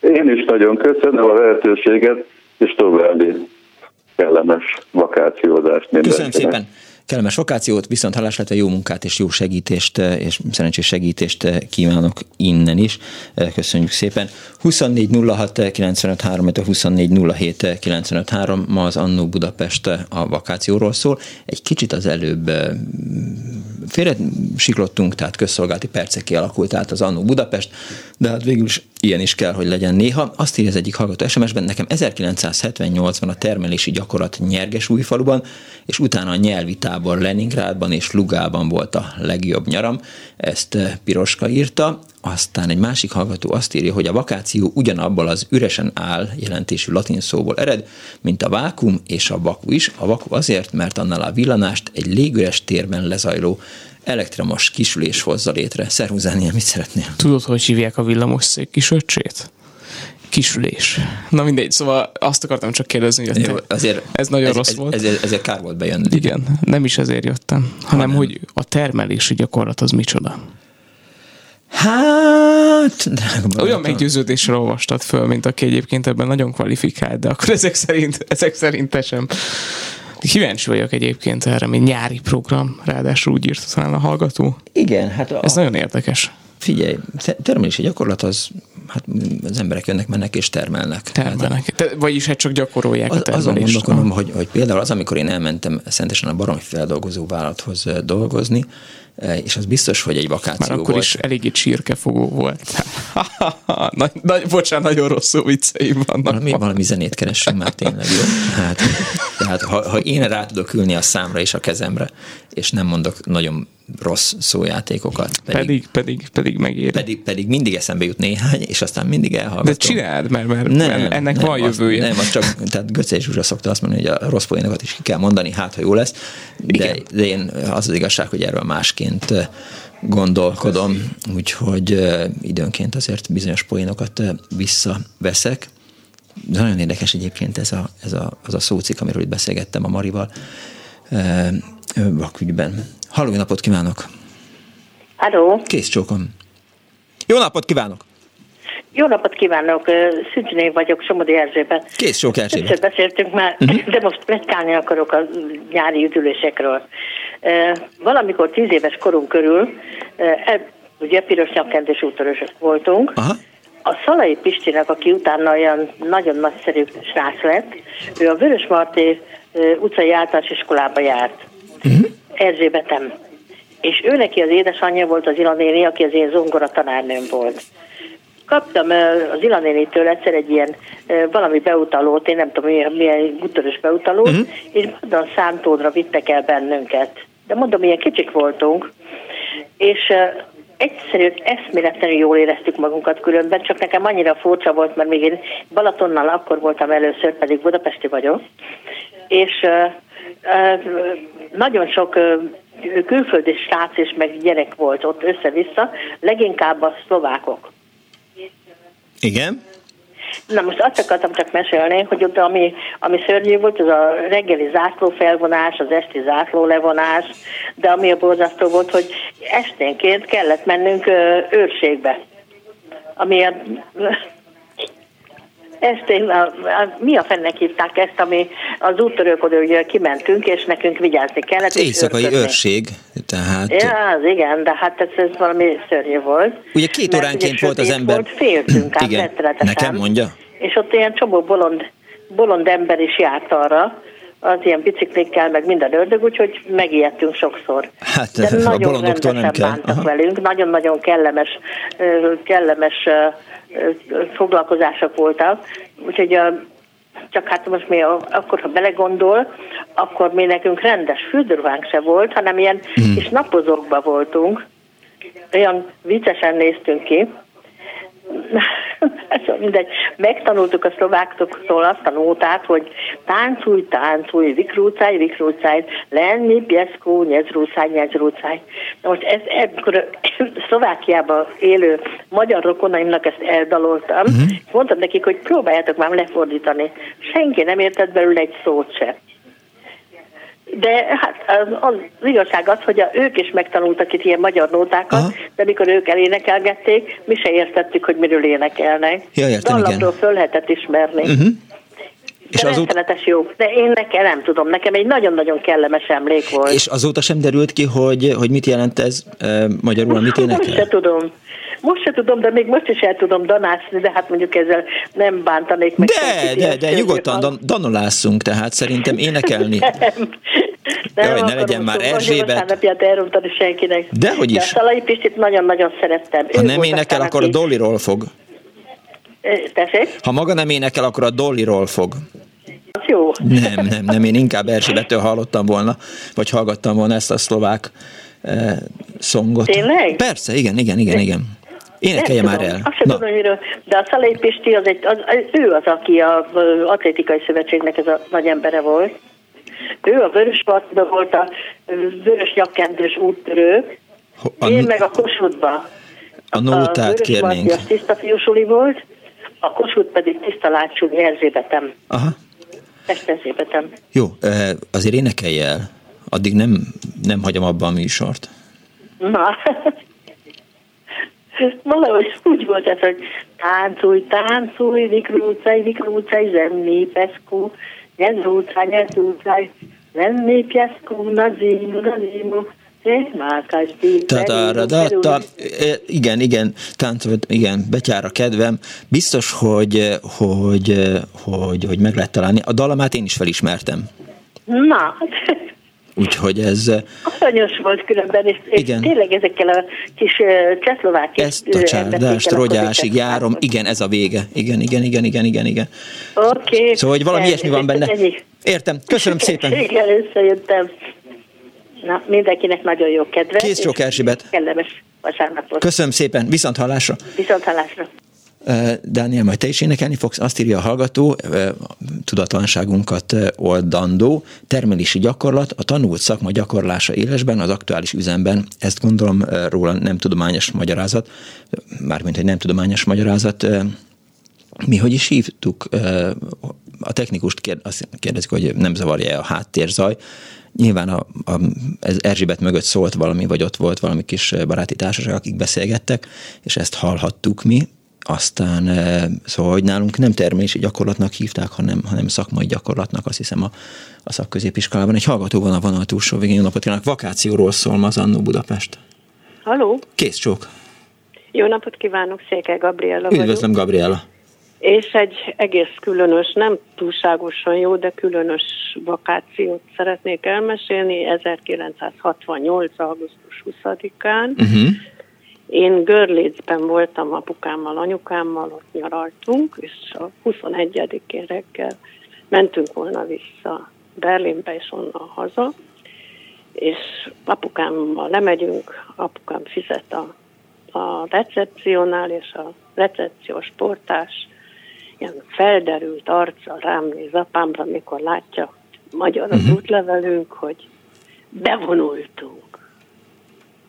Én is nagyon köszönöm a lehetőséget, és további kellemes vakációzást mindenkinek. Köszönöm szépen kellemes vakációt, viszont hallásra jó munkát és jó segítést és szerencsés segítést kívánok innen is. Köszönjük szépen. 24 06 95 3, 24 07 95 3, ma az Annó Budapest a vakációról szól. Egy kicsit az előbb félre siklottunk, tehát közszolgálati percek kialakult át az Annó Budapest, de hát végül is ilyen is kell, hogy legyen néha. Azt írja az egyik hallgató SMS-ben, nekem 1978-ban a termelési gyakorlat Nyergesújfaluban, és utána a nyelvi tábor Leningrádban és Lugában volt a legjobb nyaram. Ezt eh, Piroska írta. Aztán egy másik hallgató azt írja, hogy a vakáció ugyanabból az üresen áll jelentésű latin szóból ered, mint a vákum és a vaku is. A vaku azért, mert annál a villanást egy légüres térben lezajló elektromos kisülés hozza létre. Szervuzánia, mit szeretnél? Tudod, hogy hívják a villamos szék kisöcsét? Kisülés. Na mindegy, szóval azt akartam csak kérdezni, hogy Jó, azért ez nagyon ez, rossz ez, volt. Ezért, ezért kár volt bejönni. Igen, nem is ezért jöttem, hanem ha hogy a termelési gyakorlat az micsoda. Hát, Olyan meggyőződésre olvastad föl, mint aki egyébként ebben nagyon kvalifikált, de akkor ezek szerint, ezek szerint te sem. Kíváncsi vagyok egyébként erre, mint nyári program, ráadásul úgy írt talán a hallgató. Igen, hát a... Ez nagyon érdekes. Figyelj, termelési gyakorlat az, hát az emberek jönnek, mennek és termelnek. Termelnek. Te, vagyis hát csak gyakorolják az, a termelést. Azon gondolkodom, hogy, hogy például az, amikor én elmentem szentesen a baromi feldolgozó vállalathoz dolgozni, Eh, és az biztos, hogy egy vakáció Már akkor volt. is eléggé csirkefogó volt. nagy, nagy, bocsánat, nagyon rosszul vicceim vannak. Valami, valami zenét keressünk már tényleg, jó? Hát, tehát ha, ha én rá tudok ülni a számra és a kezemre, és nem mondok nagyon rossz szójátékokat. Pedig, pedig, pedig, pedig megéri. Pedig, pedig mindig eszembe jut néhány, és aztán mindig elhallgatom. De csináld, mert, mert, nem, mert ennek nem, van jövője. Azt, nem, az csak, tehát Götze és Zsuzsa szokta azt mondani, hogy a rossz poénokat is ki kell mondani, hát ha jó lesz, de, de én az az igazság, hogy erről másként gondolkodom, úgyhogy időnként azért bizonyos poénokat visszaveszek. De nagyon érdekes egyébként ez a, ez a, az a szócik, amiről itt beszélgettem a Marival vakügyben. Halló, napot kívánok! Halló! Kész csókom! Jó napot kívánok! Jó napot kívánok! Szüntné vagyok, Somodi Erzsébet. Kész sok Erzsébet. Többször beszéltünk már, uh-huh. de most pletykálni akarok a nyári üdülésekről. Valamikor tíz éves korunk körül, e, ugye piros nyakkendés útörösök voltunk, Aha. A Szalai Pistinek, aki utána olyan nagyon nagyszerű srác lett, ő a Vörös Marté utcai általános iskolába járt. Uh-huh. Erzsébetem. és ő neki az édesanyja volt az Ilanéni, aki az én zongora tanárnőm volt. Kaptam az Ilanénitől egyszer egy ilyen valami beutalót, én nem tudom, milyen, milyen úttörös beutalót, uh-huh. és mondom, Szántódra vittek el bennünket. De mondom, milyen kicsik voltunk, és egyszerűen eszméletlenül jól éreztük magunkat különben, csak nekem annyira furcsa volt, mert még én Balatonnal akkor voltam először, pedig budapesti vagyok, és nagyon sok külföldi srác és meg gyerek volt ott össze-vissza, leginkább a szlovákok. Igen? Na most azt akartam csak mesélni, hogy ott ami, ami szörnyű volt, az a reggeli zászló felvonás, az esti zászló levonás, de ami a borzasztó volt, hogy esténként kellett mennünk őrségbe. Ami a, ezt én, a, a, mi a fennek hívták ezt, ami az úttörőkodó, ugye kimentünk, és nekünk vigyázni kellett. Az éjszakai őrködni. őrség, tehát... Ja, az igen, de hát ez, ez valami szörnyű volt. Ugye két óránként volt az ember... Volt, féltünk át igen. Nekem mondja? És ott ilyen csomó bolond, bolond ember is járt arra, az ilyen biciklikkel, meg minden ördög, úgyhogy megijedtünk sokszor. Hát De a nagyon rendesen nem kell. bántak Aha. velünk, nagyon-nagyon kellemes, kellemes foglalkozások voltak, úgyhogy csak hát most mi akkor, ha belegondol, akkor mi nekünk rendes fürdőruhánk se volt, hanem ilyen mm. kis napozókba voltunk, olyan viccesen néztünk ki, szóval mindegy, megtanultuk a szlováktól azt a nótát, hogy tánculj, tánculj, vikrúcáj, vikrúcáj, lenni, pieszkó, nyezrúcáj, nyezrúcáj. Na most ez, ebből Szlovákiában élő magyar rokonaimnak ezt eldaloltam, uh-huh. mondtam nekik, hogy próbáljátok már lefordítani. Senki nem értett belőle egy szót se. De hát az, az igazság az, hogy a, ők is megtanultak itt ilyen magyar nótákat, Aha. de mikor ők elénekelgették, mi se értettük, hogy miről énekelnek. Ja, értem, Dallamról föl lehetett ismerni. Uh-huh. És de azóta... jó. De én nekem nem tudom, nekem egy nagyon-nagyon kellemes emlék volt. És azóta sem derült ki, hogy, hogy mit jelent ez e, magyarul, mit énekel? Most se tudom. Most se tudom, de még most is el tudom danászni, de hát mondjuk ezzel nem bántanék meg. De, de, de, nyugodtan dan- danolászunk, tehát szerintem énekelni. nem. Nem Jaj, ne legyen már Erzsébet. Elrontani senkinek. Dehogy is. De a Szalai Pistit nagyon-nagyon szerettem. Ha nem énekel, akkor a Dollyról fog. Tessék? Ha maga nem énekel, akkor a Dollyról fog. Az jó. Nem, nem, nem, én inkább Erzsébettől hallottam volna, vagy hallgattam volna ezt a szlovák eh, szongot. Tényleg? Persze, igen, igen, igen, igen. Énekelje már el. Azt sem tudom, miről, de a Szalai Pisti, az egy, az, ő az, aki az atlétikai szövetségnek ez a nagy embere volt. Ő a Vöröspartban volt a vörös nyakkendős úttörő, a, én meg a Kossuthba. A nótát kérnénk. A tiszta fiúsuli volt, a Kossuth pedig tiszta látsúli Erzsébetem. Aha. Ezt Erzsébetem. Jó, azért énekelj el. Addig nem, nem hagyom abba a műsort. Na, valahogy úgy volt ez, hogy tánculj, tánculj, vikrúcaj, vikrúcaj, zenni, peszkó, nyezúcaj, nyezúcaj, zenni, peszkó, nazimu, nazimu, tehát arra, de, ta, igen, igen, táncolt, igen, betyár kedvem. Biztos, hogy, hogy, hogy, hogy meg lehet találni. A dalamát én is felismertem. Na, Úgyhogy ez... Aranyos volt különben, és, és igen. tényleg ezekkel a kis uh, csehszlovák... Ezt a csárdást, rogyásig járom, igen, ez a vége. Igen, igen, igen, igen, igen, igen. Oké. Okay. Szóval, hogy valami ilyesmi van benne. Értem, köszönöm szépen. Igen, összejöttem. Na, mindenkinek nagyon jó kedve. Kész sok Erzsébet. Kellemes vasárnapot. Köszönöm szépen, viszont hallásra. Viszont hallásra. Dániel, majd te is énekelni fogsz, azt írja a hallgató, tudatlanságunkat oldandó, termelési gyakorlat, a tanult szakma gyakorlása élesben, az aktuális üzemben, ezt gondolom róla nem tudományos magyarázat, mármint egy nem tudományos magyarázat, mi hogy is hívtuk, a technikust kérdezik, hogy nem zavarja a háttérzaj, Nyilván a, a, ez Erzsébet mögött szólt valami, vagy ott volt valami kis baráti társaság, akik beszélgettek, és ezt hallhattuk mi, aztán szóval, hogy nálunk nem termési gyakorlatnak hívták, hanem, hanem szakmai gyakorlatnak, azt hiszem a, a szakközépiskolában. Egy hallgató van a vonal túlsó végén, napot kívánok. Vakációról szól ma az Annó Budapest. Haló? Kész csók. Jó napot kívánok, Széke Gabriela Üdvözlöm, Gabriela. és egy egész különös, nem túlságosan jó, de különös vakációt szeretnék elmesélni 1968. augusztus 20-án. Uh-huh. Én Görlitzben voltam apukámmal, anyukámmal, ott nyaraltunk, és a 21-én reggel mentünk volna vissza Berlinbe és onnan haza, és apukámmal lemegyünk, apukám fizet a, a recepciónál, és a recepciós portás ilyen felderült arccal rám néz apámra, mikor látja magyar az uh-huh. útlevelünk, hogy bevonultunk.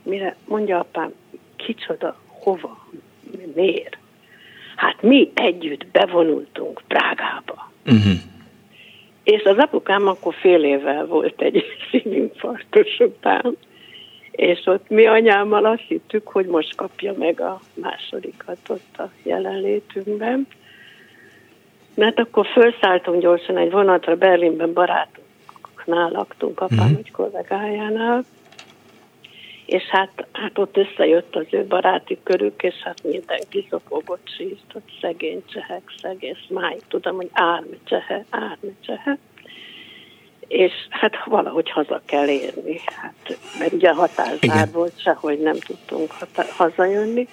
Mire mondja apám, kicsoda, hova, miért? Hát mi együtt bevonultunk Prágába. Uh-huh. És az apukám akkor fél évvel volt egy szívinfarktus után, és ott mi anyámmal azt hittük, hogy most kapja meg a másodikat ott a jelenlétünkben. Mert akkor felszálltunk gyorsan egy vonatra, Berlinben barátunknál laktunk, apám uh-huh. egy kollégájánál, és hát, hát ott összejött az ő baráti körük, és hát mindenki zokogott, sírt, szegény csehek, szegény, máig tudom, hogy ármi csehe, ármi csehe. És hát valahogy haza kell érni, hát, mert ugye határzár volt, sehogy nem tudtunk hata- hazajönni.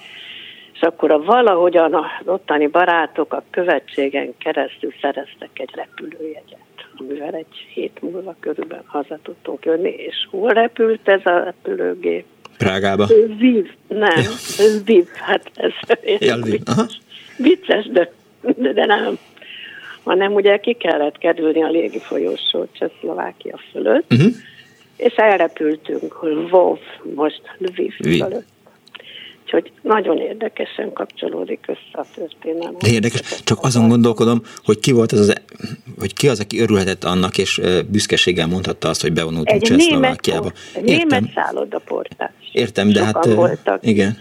És akkor a valahogyan az ottani barátok a követségen keresztül szereztek egy repülőjegyet amivel egy hét múlva körülbelül haza tudtunk jönni, és hol repült ez a repülőgép? Prágába? Viv, nem, ez Viv, hát ez ja, vicces, vicces de, de nem. Hanem ugye ki kellett kerülni a légi folyósó Csehszlovákia fölött, uh-huh. és elrepültünk Lvov, most Lviv fölött. Úgyhogy nagyon érdekesen kapcsolódik össze a történelem. De érdekes, csak azon gondolkodom, hogy ki volt az, az hogy ki az, aki örülhetett annak, és büszkeséggel mondhatta azt, hogy bevonultunk Csehszlovákiába. Egy német szállodaportás. Értem, de Sokan hát... Voltak. Igen.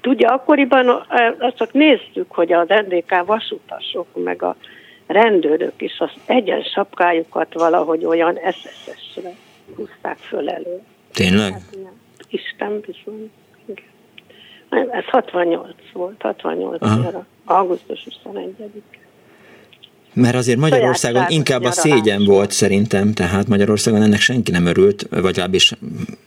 Tudja, akkoriban azt csak néztük, hogy az NDK vasutasok, meg a rendőrök is az egyen sapkájukat valahogy olyan SSS-re húzták föl elő. Tényleg? Hát, Isten bizony. Ez 68 volt, 68 nyara, augusztus 21 mert azért Magyarországon inkább a szégyen volt szerintem, tehát Magyarországon ennek senki nem örült, vagy legalábbis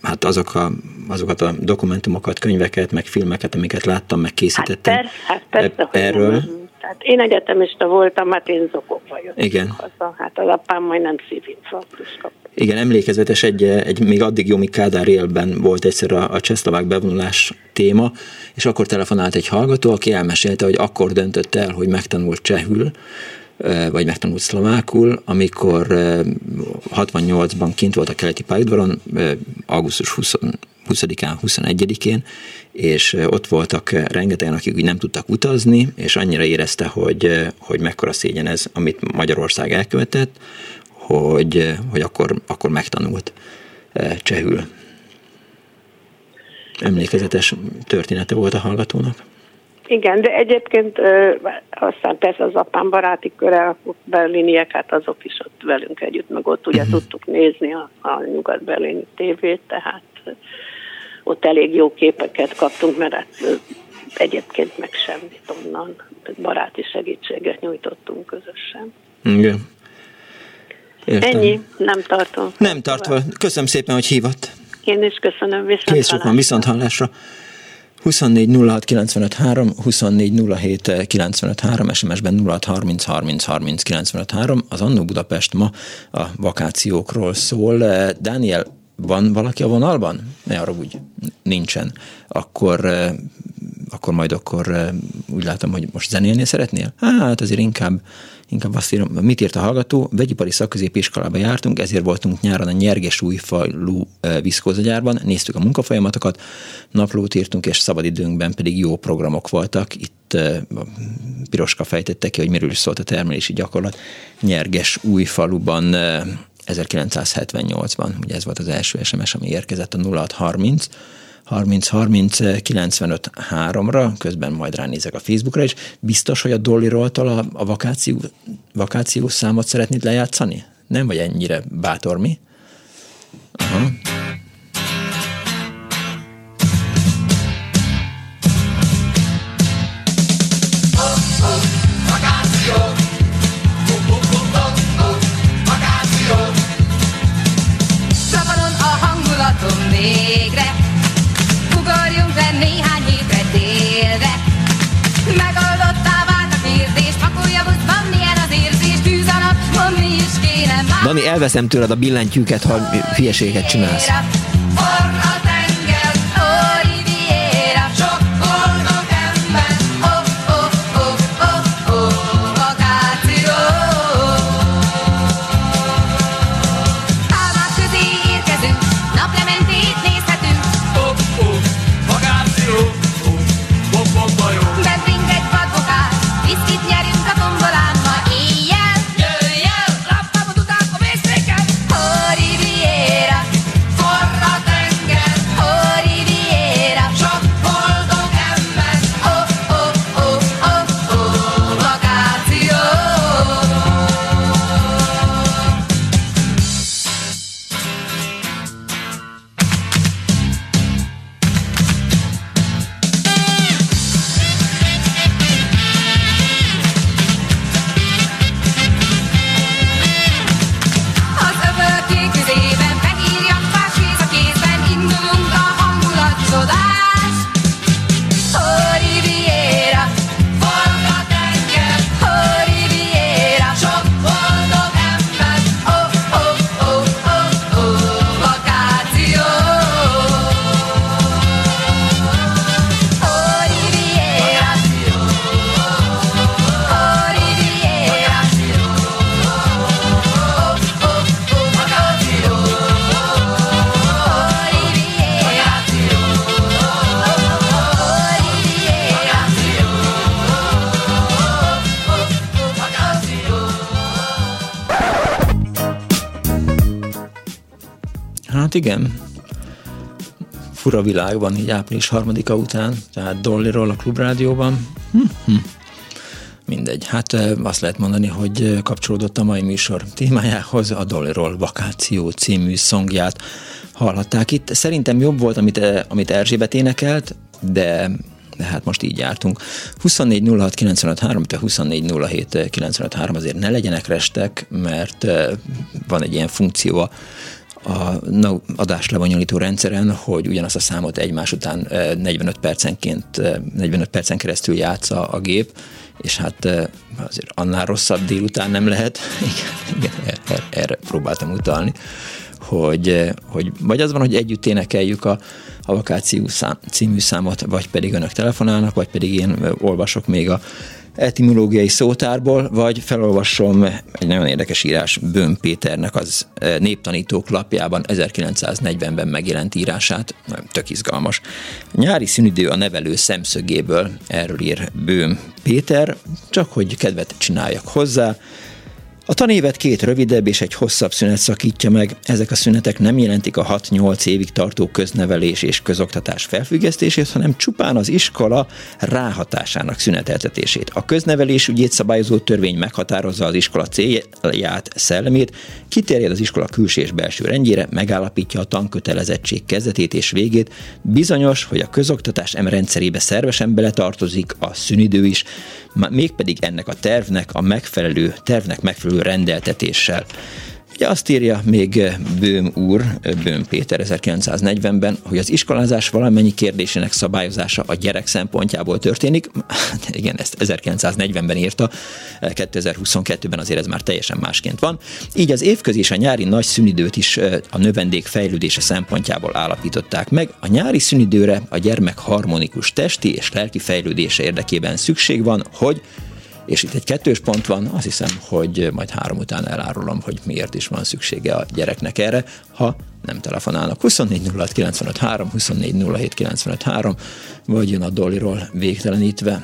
hát azok a, azokat a dokumentumokat, könyveket, meg filmeket, amiket láttam, meg készítettem. Hát persze, hát persze, erről. Tehát én egyetemista voltam, hát én zokogva jöttem Igen. haza. Hát az apám majdnem szívinfarktus kapott. Igen, emlékezetes, egy, egy még addig Jomi Kádár élben volt egyszer a, a csehszlovák bevonulás téma, és akkor telefonált egy hallgató, aki elmesélte, hogy akkor döntött el, hogy megtanult csehül, vagy megtanult szlovákul, amikor 68-ban kint volt a keleti pályaudvaron, augusztus 20, 20-án, 21-én, és ott voltak rengetegen, akik úgy nem tudtak utazni, és annyira érezte, hogy, hogy mekkora szégyen ez, amit Magyarország elkövetett, hogy, hogy akkor, akkor megtanult csehül. Emlékezetes története volt a hallgatónak. Igen, de egyébként aztán persze az apám baráti köre, a berliniek, hát azok is ott velünk együtt, meg ott ugye uh-huh. tudtuk nézni a, a nyugat-berlini tévét, tehát ott elég jó képeket kaptunk, mert hát egyébként meg semmit onnan. Baráti segítséget nyújtottunk közösen. Igen. Értem. Ennyi, nem tartom. Nem tartva. Köszönöm szépen, hogy hívott. Én is köszönöm, viszont Kész van, viszont hallásra. 24 06 95 3, 24 07 95 3, SMS-ben 06 30 30 30 95 3. Az Annó Budapest ma a vakációkról szól. Dániel, van valaki a vonalban? Ne arra úgy nincsen. Akkor, akkor majd akkor úgy látom, hogy most zenélni szeretnél? Hát azért inkább inkább azt írom, mit írt a hallgató, vegyipari szakközépiskolába jártunk, ezért voltunk nyáron a Nyerges újfajlú viszkózagyárban, néztük a munkafolyamatokat, naplót írtunk, és szabadidőnkben pedig jó programok voltak. Itt Piroska fejtette ki, hogy miről is szólt a termelési gyakorlat. Nyerges újfaluban 1978-ban, ugye ez volt az első SMS, ami érkezett a 0630 30 30 95 3-ra, közben majd ránézek a Facebookra is. Biztos, hogy a Dolly Rolltól a, a vakáció, vakációs számot szeretnéd lejátszani? Nem vagy ennyire bátor mi? Aha. Dani, elveszem tőled a billentyűket, ha hülyeséget csinálsz. Igen. Fura világban, így április harmadika után, tehát Dollyról a klubrádióban. Hm-hm. Mindegy. Hát azt lehet mondani, hogy kapcsolódott a mai műsor témájához a Dollyról Vakáció című szongját hallhatták itt. Szerintem jobb volt, amit, amit Erzsébet énekelt, de de hát most így jártunk. 24 06 95 3, 24 07 95 3, azért ne legyenek restek, mert van egy ilyen funkció a a adás lebonyolító rendszeren, hogy ugyanazt a számot egymás után 45 percenként, 45 percen keresztül játsza a gép, és hát azért annál rosszabb délután nem lehet. Igen, erre, erre próbáltam utalni, hogy, hogy vagy az van, hogy együtt énekeljük a, a vakáció szám, című számot, vagy pedig önök telefonálnak, vagy pedig én olvasok még a etimológiai szótárból, vagy felolvasom egy nagyon érdekes írás Bőn Péternek az eh, néptanítók lapjában 1940-ben megjelent írását, tök izgalmas. Nyári szünidő a nevelő szemszögéből, erről ír Bőm Péter, csak hogy kedvet csináljak hozzá, a tanévet két rövidebb és egy hosszabb szünet szakítja meg. Ezek a szünetek nem jelentik a 6-8 évig tartó köznevelés és közoktatás felfüggesztését, hanem csupán az iskola ráhatásának szüneteltetését. A köznevelés ügyét szabályozó törvény meghatározza az iskola célját, szellemét, kiterjed az iskola külső és belső rendjére, megállapítja a tankötelezettség kezdetét és végét. Bizonyos, hogy a közoktatás em rendszerébe szervesen beletartozik a szünidő is, mégpedig ennek a tervnek a megfelelő, tervnek megfelelő rendeltetéssel. Ugye azt írja még Bőm úr, Bőm Péter 1940-ben, hogy az iskolázás valamennyi kérdésének szabályozása a gyerek szempontjából történik. Igen, ezt 1940-ben írta, 2022-ben azért ez már teljesen másként van. Így az évközi és a nyári nagy szünidőt is a növendék fejlődése szempontjából állapították meg. A nyári szünidőre a gyermek harmonikus testi és lelki fejlődése érdekében szükség van, hogy és itt egy kettős pont van, azt hiszem, hogy majd három után elárulom, hogy miért is van szüksége a gyereknek erre, ha nem telefonálnak. 24 06 95 3, 24 07 95 3, vagy jön a Dollyról végtelenítve.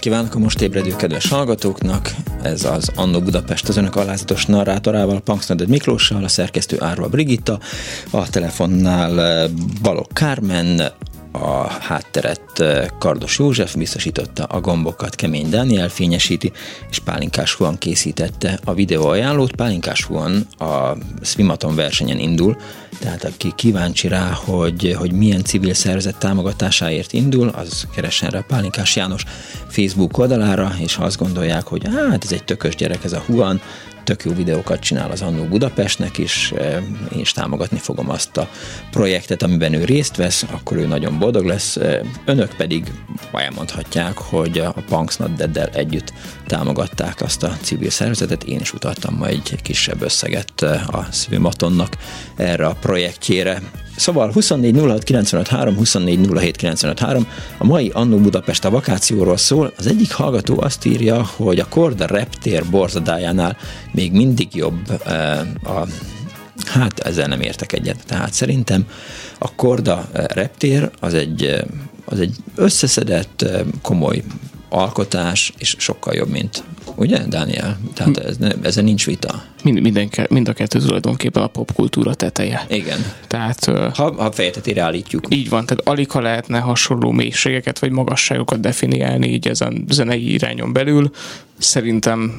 Napot kívánok a most ébredő kedves hallgatóknak! Ez az Annó Budapest az önök alázatos narrátorával, Punksnoded Miklóssal, a szerkesztő Árva Brigitta, a telefonnál eh, Balok Kármen, a hátteret eh, Kardos József biztosította, a gombokat Kemény Dániel fényesíti, és Pálinkás Huan készítette a videó ajánlót. Pálinkás Huan a Swimaton versenyen indul, tehát aki kíváncsi rá, hogy, hogy milyen civil szervezet támogatásáért indul, az keressen rá Pálinkás János Facebook oldalára, és ha azt gondolják, hogy hát ez egy tökös gyerek, ez a Huan, tök jó videókat csinál az Annó Budapestnek is, eh, én is támogatni fogom azt a projektet, amiben ő részt vesz, akkor ő nagyon boldog lesz. Eh, önök pedig elmondhatják, hogy a Punks Not Dead-del együtt támogatták azt a civil szervezetet, én is utaltam majd egy kisebb összeget eh, a Swimatonnak erre a projektjére. Szóval 24 06 95 3, 24 07 95 3. A mai Annó Budapest a vakációról szól. Az egyik hallgató azt írja, hogy a Korda reptér borzadájánál még mindig jobb eh, a Hát ezzel nem értek egyet. Tehát szerintem a Korda eh, reptér az egy, eh, az egy összeszedett, komoly alkotás, és sokkal jobb, mint ugye, Dániel? Tehát ez, ezen nincs vita. Mind, minden, mind a kettő tulajdonképpen a popkultúra teteje. Igen. Tehát, ha, ha fejetetére állítjuk. Így van, tehát alig ha lehetne hasonló mélységeket vagy magasságokat definiálni így ezen zenei irányon belül. Szerintem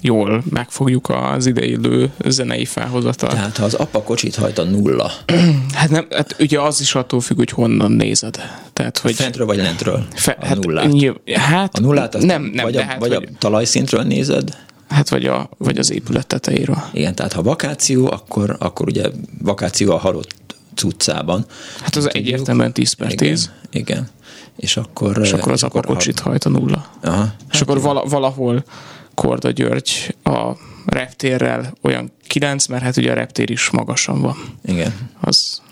jól megfogjuk az ideillő zenei felhozatal. Tehát ha az apa kocsit hajt a nulla. hát, nem, hát ugye az is attól függ, hogy honnan nézed. Tehát, hogy Fentről vagy lentről? Fe, a hát, nullát. Nyilv, hát a nullát azt nem, nem, vagy, a, hát, vagy a talajszintről nézed? Hát vagy, a, vagy az épület tetejéről. Igen, tehát ha vakáció, akkor, akkor ugye vakáció a halott cuccában. Hát az egyértelműen 10 per 10. Igen, igen. És akkor, és akkor az apa kocsit hajt a nulla. Aha, és hát akkor vala, valahol Korda György a reptérrel olyan 9, mert hát ugye a reptér is magasan van. Igen. Az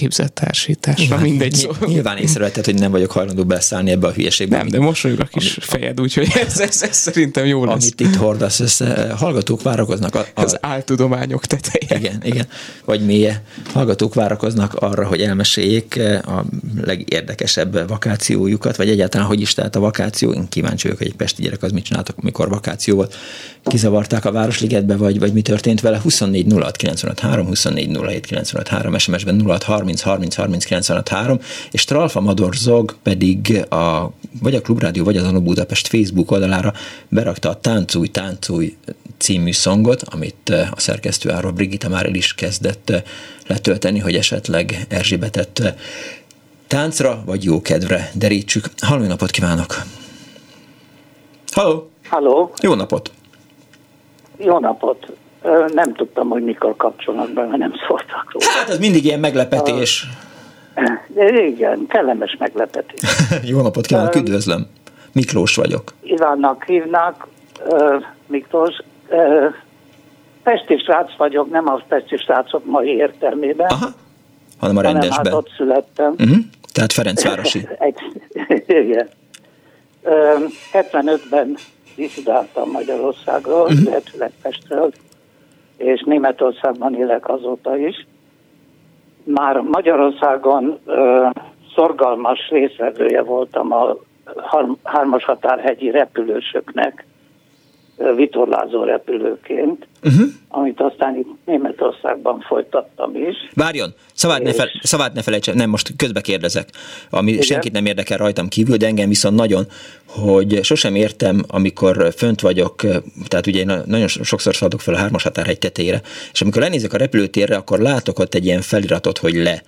képzett társításra, nyilván, mindegy szó. Nyilván észrevetted, hogy nem vagyok hajlandó beszállni ebbe a hülyeségbe. Nem, de mosolyog a kis ami, fejed, úgyhogy ez, ez, ez szerintem jó lesz. Amit itt hordasz, ez eh, hallgatók várakoznak. A, a, az áltudományok teteje. Igen, igen. Vagy mélye. Hallgatók várakoznak arra, hogy elmeséljék eh, a legérdekesebb vakációjukat, vagy egyáltalán hogy is telt a vakáció. Én kíváncsi vagyok, hogy egy pesti gyerek az mit csináltak, amikor vakáció volt. Kizavarták a Városligetbe, vagy, vagy mi történt vele. 24 06 95 3, 24 07 95 3, SMS-ben 06 30 30 30 95 3, és Tralfa Mador Zog pedig a, vagy a Klubrádió, vagy az Anu Budapest Facebook oldalára berakta a Tánculj, Tánculj című szongot, amit eh, a szerkesztő Áról Brigitta már el is kezdett eh, letölteni, hogy esetleg Erzsébetet eh, táncra vagy jó kedvre derítsük. Halló, napot kívánok! Halló! Halló! Jó napot! Jó napot! Nem tudtam, hogy mikor kapcsolatban, mert nem szóltak róla. Hát ez mindig ilyen meglepetés. De igen, kellemes meglepetés. Jó napot kívánok, üdvözlöm. Miklós vagyok. Ivánnak hívnak, Miklós. Pesti srác vagyok, nem a Pesti srácok mai értelmében. Aha, hanem a rendesben. Hanem hát ott születtem. Uh-huh. Tehát Ferencvárosi. igen. Uh, 75-ben diszidáltam Magyarországról, uh-huh. illetőleg Pestről, és Németországban élek azóta is. Már Magyarországon ö, szorgalmas részvevője voltam a hármas határhegyi repülősöknek, vitorlázó repülőként, uh-huh. amit aztán itt Németországban folytattam is. Várjon, szavát, és... ne, fel, szavát ne felejtsen, nem, most közbe kérdezek, ami Igen? senkit nem érdekel rajtam kívül, de engem viszont nagyon, hogy sosem értem, amikor fönt vagyok, tehát ugye én nagyon sokszor szaladok fel a hármas határhegy tetejére, és amikor lenézek a repülőtérre, akkor látok ott egy ilyen feliratot, hogy le,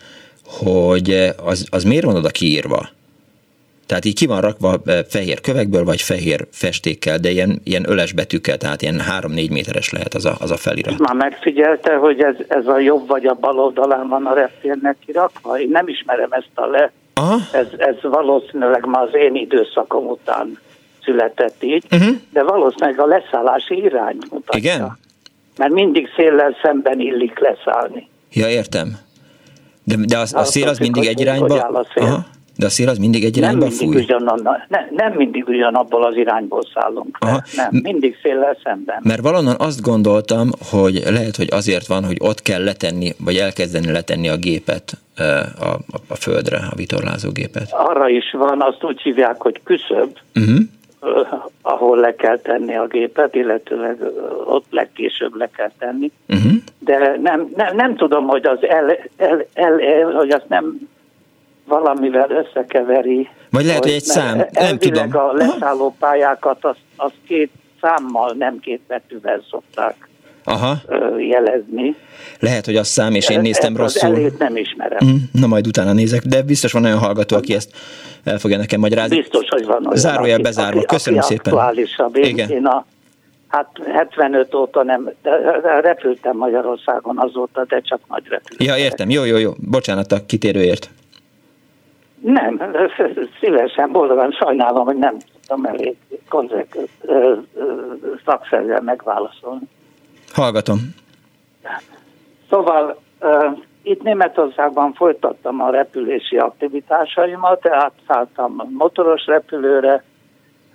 hogy az, az miért van oda kiírva? Tehát így ki van rakva eh, fehér kövekből, vagy fehér festékkel, de ilyen, ilyen öles betűkkel, tehát ilyen 3-4 méteres lehet az a, az a felirat. Már megfigyelte, hogy ez, ez a jobb vagy a bal oldalán van a reptérnek kirakva? Én nem ismerem ezt a le. Aha. Ez, ez valószínűleg már az én időszakom után született így, uh-huh. de valószínűleg a leszállási irány mutatja. Igen? Mert mindig széllel szemben illik leszállni. Ja, értem. De, de az, a szél az mindig egy irányba... Aha. De a szél az mindig egy irányba nem mindig fúj? ne, nem mindig ugyanabból az irányból szállunk Aha. nem, mindig széllel szemben. Mert valonnan azt gondoltam, hogy lehet, hogy azért van, hogy ott kell letenni, vagy elkezdeni letenni a gépet a, a, a földre, a vitorlázó gépet. Arra is van, azt úgy hívják, hogy küszöb, uh-huh. ahol le kell tenni a gépet, illetőleg ott legkésőbb le kell tenni. Uh-huh. De nem, nem, nem tudom, hogy az el, el, el, el, hogy azt nem valamivel összekeveri. Vagy lehet, hogy egy szám, nem tudom. a leszálló pályákat azt, azt két számmal, nem két betűvel szokták Aha. jelezni. Lehet, hogy az szám, és én néztem rosszul. Az nem ismerem. Mm, na majd utána nézek, de biztos van olyan hallgató, aki ezt el fogja nekem magyarázni. Biztos, hogy van olyan. Zárójel bezárva. Aki, Köszönöm aki szépen. Aktuálisabb. Én, Igen. én a Hát 75 óta nem, de repültem Magyarországon azóta, de csak nagy repülő. Ja, értem. Jó, jó, jó. Bocsánat a kitérőért. Nem, szívesen, boldogan sajnálom, hogy nem tudtam elég konzek, szakszerűen megválaszolni. Hallgatom. Szóval itt Németországban folytattam a repülési aktivitásaimat, szálltam motoros repülőre,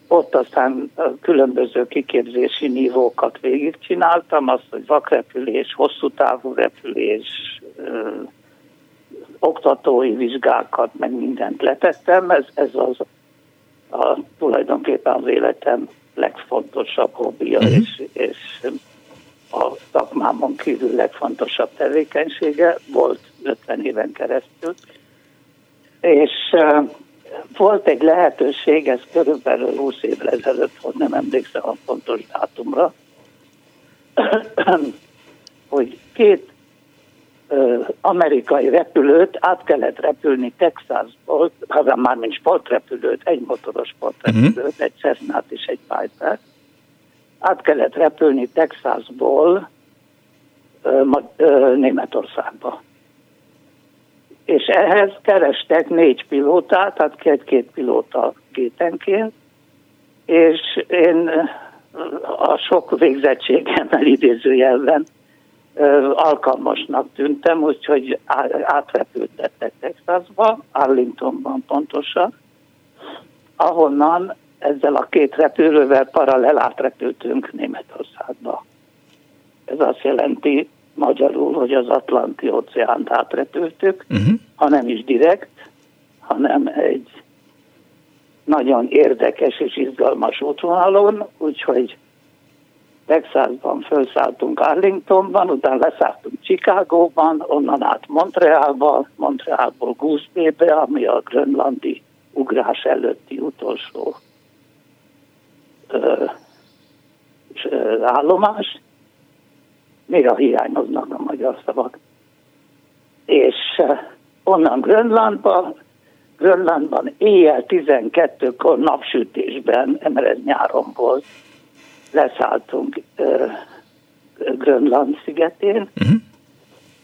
ott aztán különböző kiképzési nívókat végigcsináltam, azt, hogy vakrepülés, hosszú távú repülés, oktatói vizsgákat, meg mindent letettem. Ez, ez az a, tulajdonképpen az életem legfontosabb hobbija, uh-huh. és, és a szakmámon kívül legfontosabb tevékenysége, volt 50 éven keresztül. És uh, volt egy lehetőség, ez körülbelül 20 évvel ezelőtt volt, nem emlékszem a pontos dátumra, hogy két amerikai repülőt át kellett repülni Texasból, hát már mint sportrepülőt, egy motoros sportrepülőt, uh-huh. egy cessna és egy piper át kellett repülni Texasból Németországba. És ehhez kerestek négy pilótát, tehát két-két pilóta gétenként, és én a sok végzettségemmel idézőjelben alkalmasnak tűntem, úgyhogy átrepültettek Texasba, Arlingtonban pontosan, ahonnan ezzel a két repülővel paralel átrepültünk Németországba. Ez azt jelenti magyarul, hogy az Atlanti óceánt átrepültük, uh-huh. ha nem is direkt, hanem egy nagyon érdekes és izgalmas útvonalon, úgyhogy Texasban felszálltunk Arlingtonban, utána leszálltunk Chicagóban, onnan át Montrealba, Montrealból Goose Bay-be, ami a grönlandi ugrás előtti utolsó ö, ö, állomás. Néha hiányoznak a magyar szavak. És onnan Grönlandba, Grönlandban éjjel 12-kor napsütésben, mert ez nyáron volt, leszálltunk ö, Grönland szigetén, uh-huh.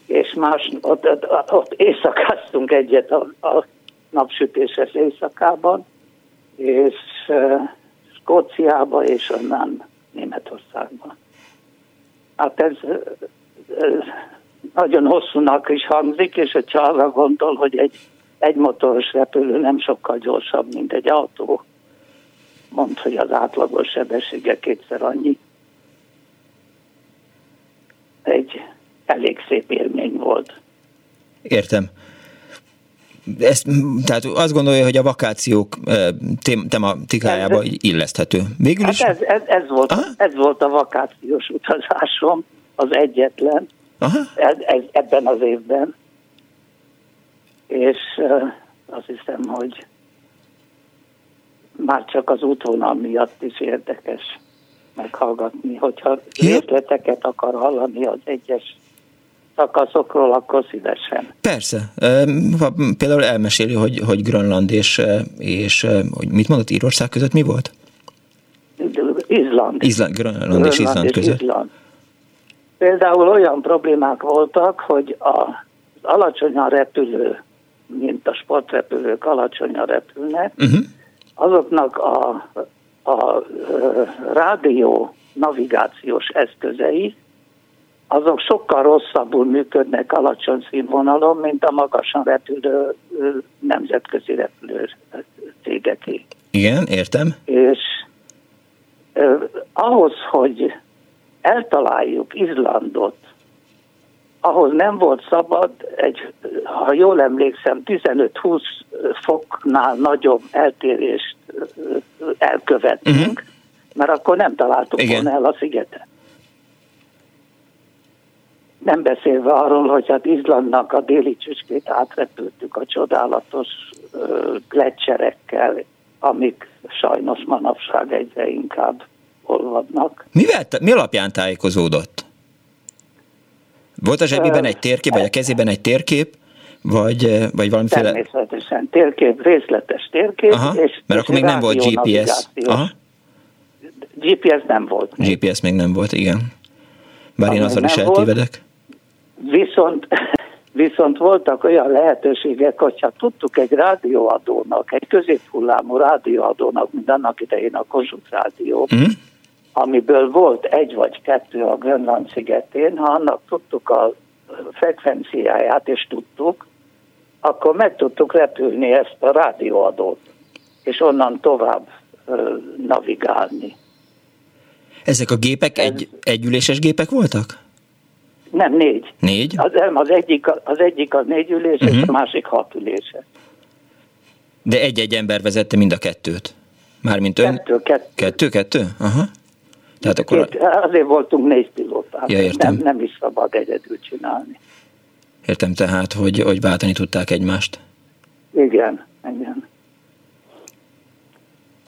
és más, ott, ott, ott éjszakáztunk egyet a, a napsütéses éjszakában, és ö, Skóciába, és onnan Németországba. Hát ez ö, nagyon hosszúnak is hangzik, és hogyha arra gondol, hogy egy egy motoros repülő nem sokkal gyorsabb, mint egy autó, mond, hogy az átlagos sebessége kétszer annyi. Egy elég szép élmény volt. Értem. Ezt, tehát azt gondolja, hogy a vakációk tematikájába ez, illeszthető. Végül is... Hát ez, ez, ez, volt, ez volt a vakációs utazásom, az egyetlen Aha. Ez, ez, ebben az évben. És uh, azt hiszem, hogy már csak az útvonal miatt is érdekes meghallgatni, hogyha részleteket akar hallani az egyes szakaszokról, akkor szívesen. Persze. Például elmeséli, hogy, hogy Grönland és, és hogy mit mondott Írország között mi volt? Izland. Izland, Grönland, Grönland és Izland és között. Izland. Például olyan problémák voltak, hogy az alacsonyan repülő, mint a sportrepülők alacsonyan repülnek, uh-huh azoknak a, a, a rádió navigációs eszközei, azok sokkal rosszabbul működnek alacsony színvonalon, mint a magasan repülő nemzetközi repülő cégeké. Igen, értem. És eh, ahhoz, hogy eltaláljuk Izlandot, ahhoz nem volt szabad egy, ha jól emlékszem, 15-20 foknál nagyobb eltérést elkövettünk, uh-huh. mert akkor nem találtuk Igen. volna el a szigetet. Nem beszélve arról, hogy hát Izlandnak a déli csücskét átrepültük a csodálatos lecserekkel, amik sajnos manapság egyre inkább olvadnak. Mivel, mi alapján tájékozódott? Volt a zsebében egy térkép, vagy a kezében egy térkép, vagy, vagy valamiféle... Természetesen térkép, részletes térkép. Aha, és, mert akkor még nem volt GPS. Aha. GPS nem volt. Még. GPS még nem volt, igen. Bár én azzal is eltévedek. Viszont, viszont voltak olyan lehetőségek, hogyha tudtuk egy rádióadónak, egy középhullámú rádióadónak, mint annak idején a Kossuth Rádió, mm amiből volt egy vagy kettő a Grönland szigetén, ha annak tudtuk a frekvenciáját, és tudtuk, akkor meg tudtuk repülni ezt a rádióadót, és onnan tovább navigálni. Ezek a gépek Ez... egy, együléses gépek voltak? Nem, négy. Négy? Az, az, egyik, az egyik az négy üléses, uh-huh. a másik hat üléses. De egy-egy ember vezette mind a kettőt? Mármint ön? Kettő, kettő. Kettő, kettő? Aha. Tehát akkor... Két, azért voltunk négy pilótát. Ja, értem. Nem, nem is szabad egyedül csinálni. Értem tehát, hogy, hogy váltani tudták egymást. Igen, igen.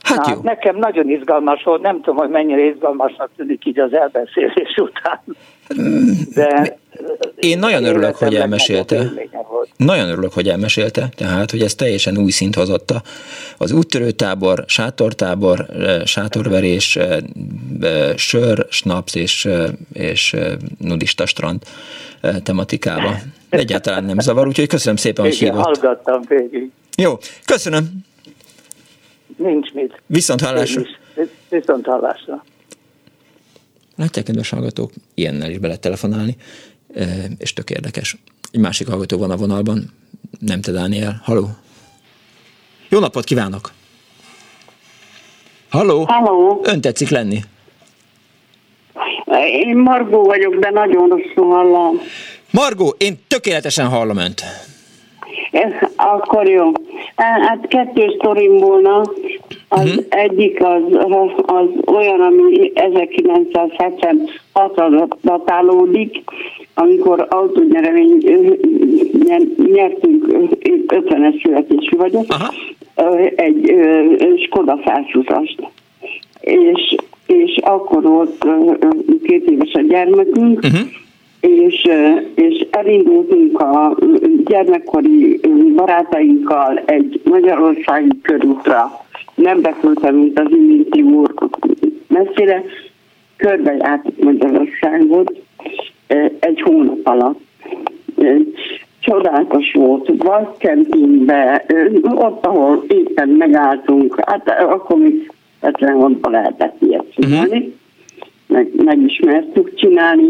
Hát jó. Nekem nagyon izgalmas volt, nem tudom, hogy mennyire izgalmasnak tűnik így az elbeszélés után. De én nagyon örülök, hogy elmesélte. Nagyon örülök, hogy elmesélte, tehát, hogy ez teljesen új szint hozott az úttörőtábor, sátortábor, sátorverés, sör, snaps és, és nudista strand tematikába. Egyáltalán nem zavar, úgyhogy köszönöm szépen, hogy hívott. hallgattam végig. Jó, köszönöm. Nincs mit. Viszont hallásra. Viszont hallásra. Látják, kedves hallgatók, ilyennel is bele telefonálni, és tök érdekes. Egy másik hallgató van a vonalban, nem te Dániel. Haló? Jó napot kívánok! Halló? Halló? Ön tetszik lenni? Én Margó vagyok, de nagyon rosszul hallom. Margó, én tökéletesen hallom önt. Akkor jó. Hát kettő sztorim volna. Az uh-huh. egyik az, az olyan, ami 1976-ra datálódik, amikor autónyeremény nyertünk, 50-es születésű vagyok, Aha. egy Skoda felfutast. És, és akkor volt két éves a gyermekünk, uh-huh és, és elindultunk a gyermekkori barátainkkal egy magyarországi körútra. Nem beküldtem, mint az Iminti úr messzire, körbejártuk Magyarországot egy hónap alatt. Csodálatos volt, Vaskempingbe, ott, ahol éppen megálltunk, hát akkor még 76-ban lehetett ilyet csinálni. Uh-huh meg, megismertük csinálni,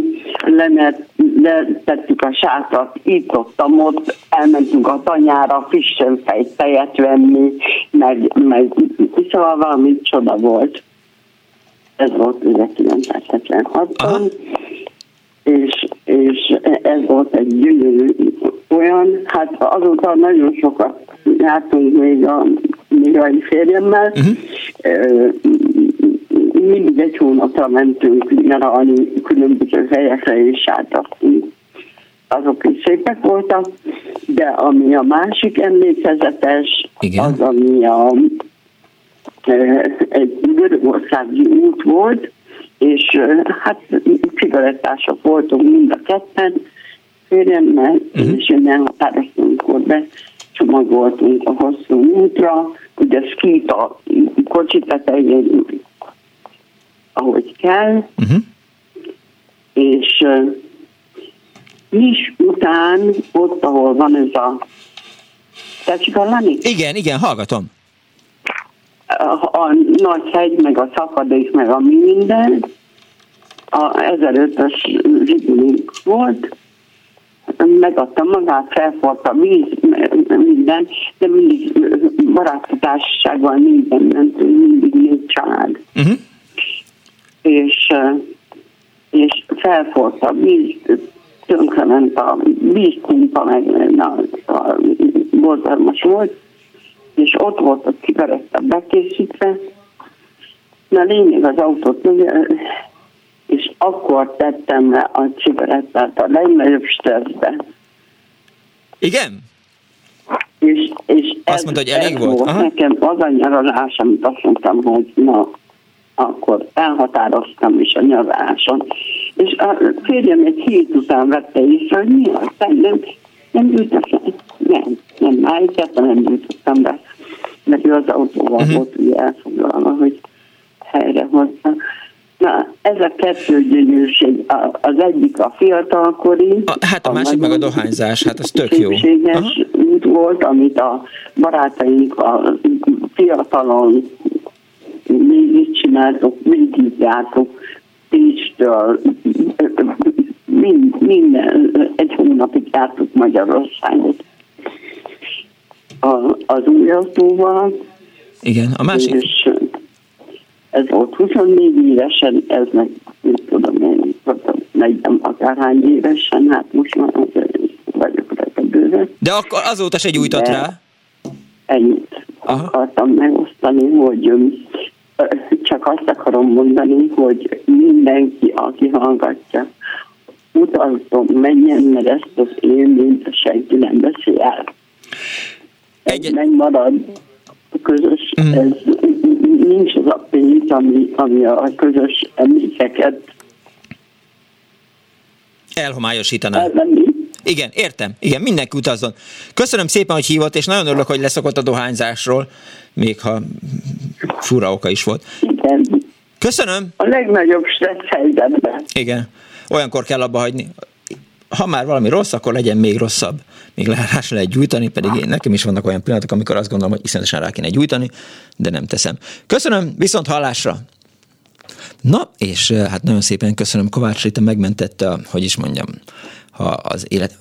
lemert, letettük a sátrat, itt ott, ott, elmentünk a tanyára, frissen fejt tejet venni, meg, meg szóval valami csoda volt. Ez volt 1976-ban, és, és ez volt egy gyönyörű olyan, hát azóta nagyon sokat jártunk még a, még a férjemmel, uh-huh mindig egy hónapra mentünk nyaralni különböző helyekre, és átadtunk. Azok is szépek voltak, de ami a másik emlékezetes, Igen. az, ami a, egy görögországi út volt, és hát cigarettások voltunk mind a ketten, férjemmel, uh-huh. és innen határoztunk, akkor becsomagoltunk a hosszú útra, ugye skit a kocsi tetején ahogy kell, uh-huh. és uh, is után, ott, ahol van ez a... Tetszik hallani? Igen, igen, hallgatom. A, a nagy hegy, meg a szakadék, meg a minden, a 1005-ös zsigulink volt, megadta magát, felfort a víz, minden, de mindig baráti társaságban minden mentünk, mindig négy család. Uh-huh. És, és felfort a víz, tönkrement a vízpumpa, meg na, a borzalmas volt, és ott volt a cigaretta bekészítve, na lényeg az autót, és akkor tettem le a cigarettát a legnagyobb stresszbe. Igen? És, és azt mondta, hogy elég volt? volt. Nekem az a nyaralás, amit azt mondtam, hogy na, akkor elhatároztam is a nyaraláson. És a férjem egy hét után vette észre, hogy mi az, nem, nem gyűjtöttem, nem, nem, már egyáltalán nem gyűjtöttem be, mert ő az autóval uh-huh. volt ugye elfoglalva, hogy helyre hozta. Na, ez a kettő gyönyörség. Az egyik a fiatalkori. A, hát a, a másik meg a dohányzás, hát az tök jó. út volt, amit a barátaink a fiatalon mindig csináltuk, mindig jártuk, Pécstől, mind, minden, egy hónapig jártuk Magyarországot a, az új autóval. Igen, a másik? És ez volt 24 évesen, ez meg, nem tudom én, 40 akárhány évesen, hát most már azért vagyok rá. De akkor azóta se gyújtott rá? Ennyit Aha. akartam megosztani, hogy csak azt akarom mondani, hogy mindenki, aki hallgatja, utaltom, menjen, mert ezt az élményt senki nem beszél el. Egy... Megmarad a közös, mm. ez nincs az a pénz, ami, ami a közös emlékeket elhomályosítaná. Elvenni. Igen, értem. Igen, mindenki utazzon. Köszönöm szépen, hogy hívott, és nagyon örülök, hogy leszokott a dohányzásról, még ha fura oka is volt. Igen. Köszönöm. A legnagyobb stressz helyzetben. Igen. Olyankor kell abba hagyni ha már valami rossz, akkor legyen még rosszabb. Még se lehet gyújtani, pedig én, nekem is vannak olyan pillanatok, amikor azt gondolom, hogy iszonyatosan rá kéne gyújtani, de nem teszem. Köszönöm, viszont hallásra! Na, és hát nagyon szépen köszönöm, Kovács Rita megmentette, hogy is mondjam, ha az élet...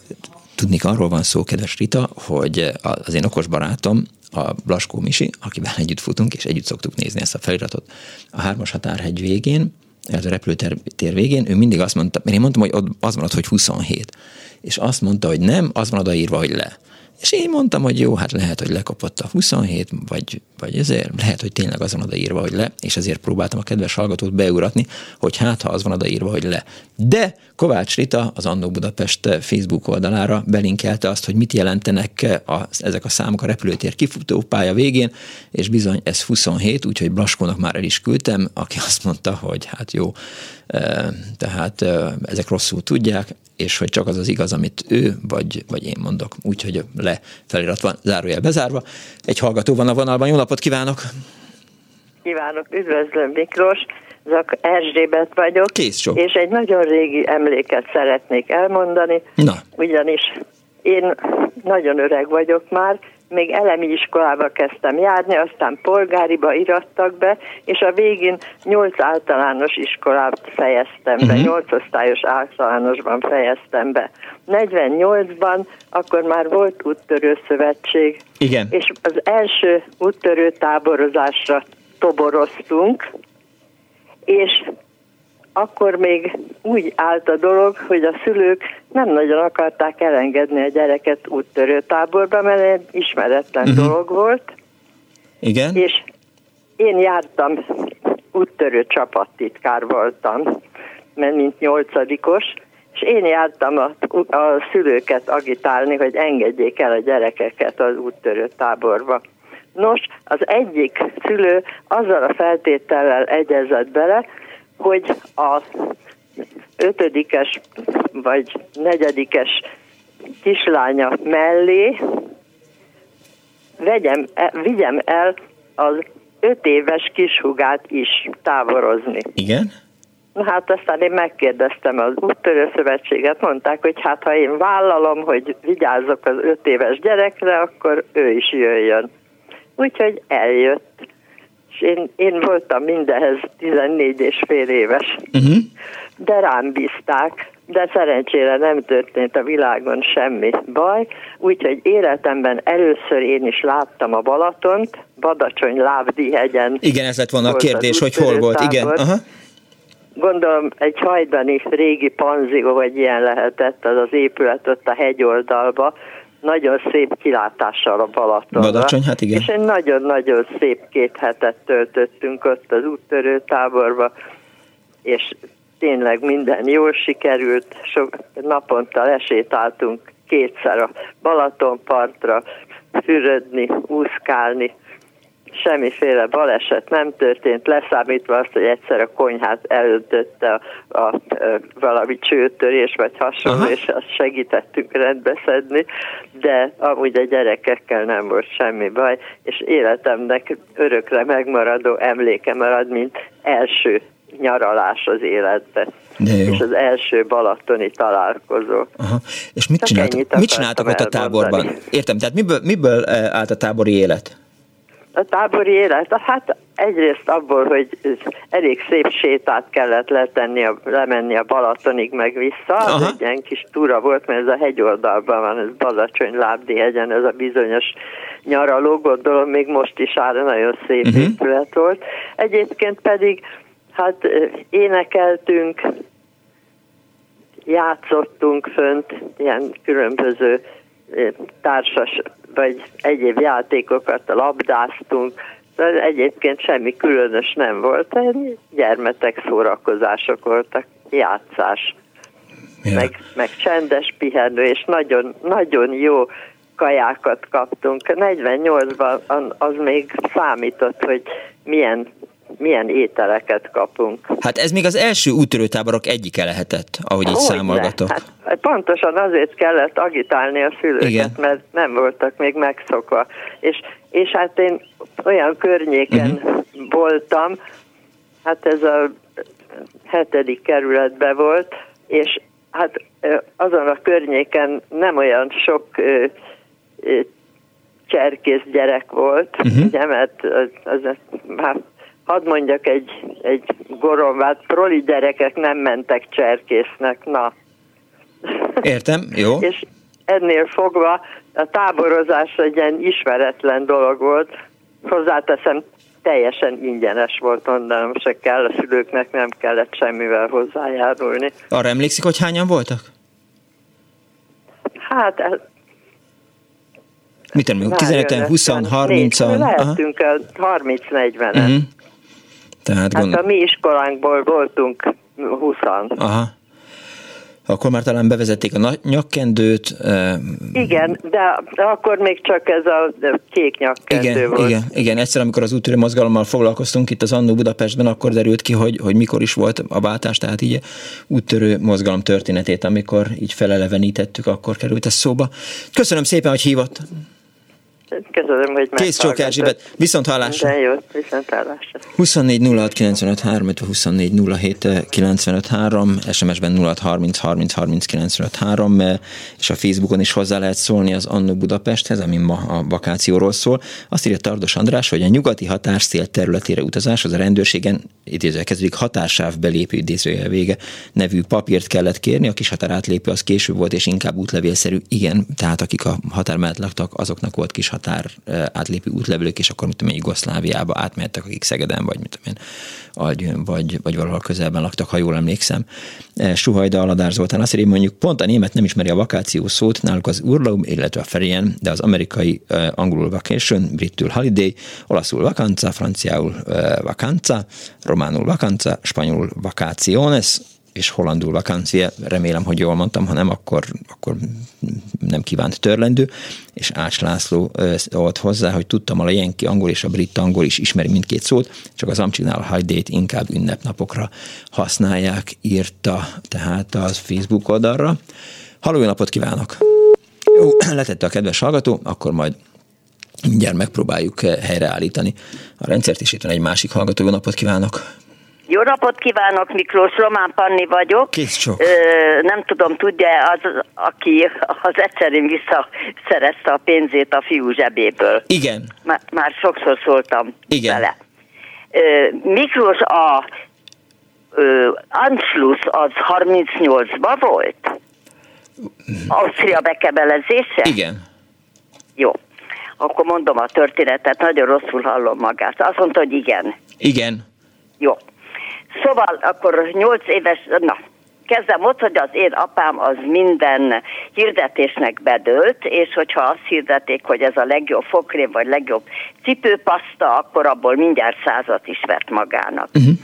Tudni arról van szó, kedves Rita, hogy az én okos barátom, a Blaskó Misi, akivel együtt futunk, és együtt szoktuk nézni ezt a feliratot a hármas határhegy végén, a repülőtér végén, ő mindig azt mondta, mert én mondtam, hogy ott az van ott, hogy 27. És azt mondta, hogy nem, az van odaírva, hogy le. És én mondtam, hogy jó, hát lehet, hogy lekapott a 27, vagy, vagy ezért, lehet, hogy tényleg az van odaírva, hogy le, és ezért próbáltam a kedves hallgatót beuratni, hogy hát, ha az van odaírva, hogy le. De Kovács Rita az Annó Budapest Facebook oldalára belinkelte azt, hogy mit jelentenek a, ezek a számok a repülőtér kifutó pálya végén, és bizony ez 27, úgyhogy Blaskónak már el is küldtem, aki azt mondta, hogy hát jó, tehát ezek rosszul tudják, és hogy csak az az igaz, amit ő vagy, vagy én mondok. Úgyhogy le felirat van, zárójel bezárva. Egy hallgató van a vonalban, jó napot kívánok! Kívánok, üdvözlöm Miklós, Zak Erzsébet vagyok, Kész sok. és egy nagyon régi emléket szeretnék elmondani, Na. ugyanis én nagyon öreg vagyok már, még elemi iskolába kezdtem járni, aztán polgáriba irattak be, és a végén nyolc általános iskolát fejeztem be, uh-huh. nyolc osztályos általánosban fejeztem be. 48-ban akkor már volt úttörő szövetség, Igen. és az első úttörő táborozásra toboroztunk, és akkor még úgy állt a dolog, hogy a szülők nem nagyon akarták elengedni a gyereket úttörő táborba, mert egy ismeretlen uh-huh. dolog volt. Igen. És én jártam, úttörő csapattitkár voltam, mert mint nyolcadikos, és én jártam a, a szülőket agitálni, hogy engedjék el a gyerekeket az úttörő táborba. Nos, az egyik szülő azzal a feltétellel egyezett bele, hogy a ötödikes vagy negyedikes kislánya mellé vegyem, vigyem el az öt éves kishugát is távorozni. Igen? Na hát aztán én megkérdeztem az úttörő szövetséget, mondták, hogy hát ha én vállalom, hogy vigyázzok az öt éves gyerekre, akkor ő is jöjjön. Úgyhogy eljött és én, én voltam mindenhez 14 és fél éves. Uh-huh. De rám bízták, de szerencsére nem történt a világon semmi baj, úgyhogy életemben először én is láttam a Balatont, Badacsony Lábdihegyen. Igen, ez lett volna a kérdés, hogy hol volt, igen. Aha. Gondolom egy hajdani régi panzió, vagy ilyen lehetett az az épület ott a hegyoldalba, nagyon szép kilátással a Balatonra. Badacsony, hát igen. És egy nagyon-nagyon szép két hetet töltöttünk ott az úttörő táborba, és tényleg minden jól sikerült, sok naponta lesétáltunk kétszer a Balatonpartra, fürödni, úszkálni, semmiféle baleset nem történt, leszámítva azt, hogy egyszer a konyhát elöntötte a, a, a, valami csőtörés vagy hasonló, Aha. és azt segítettünk rendbeszedni, de amúgy a gyerekekkel nem volt semmi baj, és életemnek örökre megmaradó emléke marad, mint első nyaralás az életbe. És az első balatoni találkozó. Aha. És mit, csináltak, mit csináltak ott a táborban? Értem, tehát miből, miből eh, állt a tábori élet? A tábori élet, hát egyrészt abból, hogy elég szép sétát kellett letenni, a, lemenni a Balatonig meg vissza, Aha. az egy ilyen kis túra volt, mert ez a hegyoldalban van, ez Balacsony Lábdi hegyen, ez a bizonyos nyaraló, gondolom még most is áll, nagyon szép uh-huh. épület volt. Egyébként pedig hát énekeltünk, játszottunk fönt, ilyen különböző társas vagy egyéb játékokat labdáztunk, de egyébként semmi különös nem volt, gyermetek szórakozások voltak, játszás, ja. meg, meg csendes pihenő, és nagyon, nagyon jó kajákat kaptunk. 48-ban az még számított, hogy milyen milyen ételeket kapunk. Hát ez még az első útörőtáborok egyike lehetett, ahogy így számolgatok. Hát pontosan azért kellett agitálni a szülőket, Igen. mert nem voltak még megszokva. És, és hát én olyan környéken uh-huh. voltam, hát ez a hetedik kerületben volt, és hát azon a környéken nem olyan sok cserkész gyerek volt, uh-huh. ugye, mert az, az, hát hadd mondjak egy, egy goromvát, proli gyerekek nem mentek cserkésznek, na. Értem, jó. És ennél fogva a táborozás egy ilyen ismeretlen dolog volt, hozzáteszem, teljesen ingyenes volt, mondanom se kell, a szülőknek nem kellett semmivel hozzájárulni. Arra emlékszik, hogy hányan voltak? Hát Mit tudom, 15-en, 20 30-an? Lehetünk 30-40-en. Uh-huh. Tehát hát gond... a mi iskolánkból voltunk 20 Aha. Akkor már talán bevezették a nyakkendőt. Igen, de akkor még csak ez a kék nyakkendő igen, volt. Igen, igen, egyszer, amikor az úttörő mozgalommal foglalkoztunk itt az Annó Budapestben, akkor derült ki, hogy, hogy mikor is volt a váltás, tehát így úttörő mozgalom történetét, amikor így felelevenítettük, akkor került ez szóba. Köszönöm szépen, hogy hívott. Köszönöm, hogy Kész csók Erzsébet, viszont hallásra. De jó, viszont hallásra. 24 06 95 3, 24 07 95 3, SMS-ben 06 30 30 30 95 3, és a Facebookon is hozzá lehet szólni az Annó Budapesthez, ami ma a vakációról szól. Azt írja Tardos András, hogy a nyugati határszél területére utazás az a rendőrségen idézője kezdődik határsáv belépő idézője vége nevű papírt kellett kérni, a kis határátlépő az később volt, és inkább útlevélszerű. Igen, tehát akik a határ mellett laktak, azoknak volt kis határ átlépő útlevelük, és akkor, mit tudom én, Jugoszláviába átmehettek, akik Szegeden, vagy mit tudom én, vagy, vagy valahol közelben laktak, ha jól emlékszem. Suhajda Aladár Zoltán azt írja, mondjuk pont a német nem ismeri a vakáció szót, náluk az urlaub, illetve a ferien, de az amerikai angolul vacation, britül holiday, olaszul vacanza, franciául vacanza, románul vacanza, spanyolul vacaciones, és hollandul vakancia, remélem, hogy jól mondtam, ha nem, akkor, akkor nem kívánt törlendő, és Ács László ott hozzá, hogy tudtam, a jenki angol és a brit angol is ismeri mindkét szót, csak az Amcsignál a hajdét inkább ünnepnapokra használják, írta tehát az Facebook oldalra. Halló, jó napot kívánok! Jó, letette a kedves hallgató, akkor majd mindjárt megpróbáljuk helyreállítani a rendszert, és itt van egy másik hallgató. Jó napot kívánok! Jó napot kívánok, Miklós, Román Panni vagyok. Kész sok. Ö, nem tudom, tudja az, aki az egyszerűen visszaszerezte a pénzét a fiú zsebéből. Igen. Már, már sokszor szóltam Igen. vele. Ö, Miklós, a ö, Anschluss az 38-ban volt? Ausztria bekebelezése? Igen. Jó. Akkor mondom a történetet, nagyon rosszul hallom magát. Azt mondta, hogy igen. Igen. Jó. Szóval akkor 8 éves, na, kezdem ott, hogy az én apám az minden hirdetésnek bedőlt, és hogyha azt hirdeték, hogy ez a legjobb fokrém, vagy legjobb cipőpaszta, akkor abból mindjárt százat is vett magának. Uh-huh.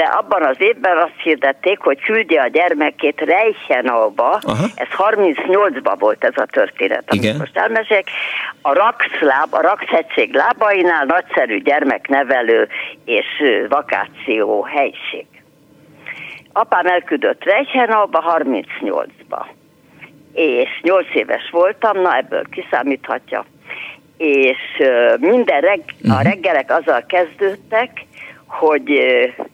De abban az évben azt hirdették, hogy küldje a gyermekét Reichenauba, ez 38-ban volt ez a történet, amit Igen. most elmesék, a Raxláb, a Raxhegység lábainál nagyszerű gyermeknevelő és vakáció helység. Apám elküldött Reichenauba 38-ba. És 8 éves voltam, na ebből kiszámíthatja. És minden reg, a reggelek azzal kezdődtek, hogy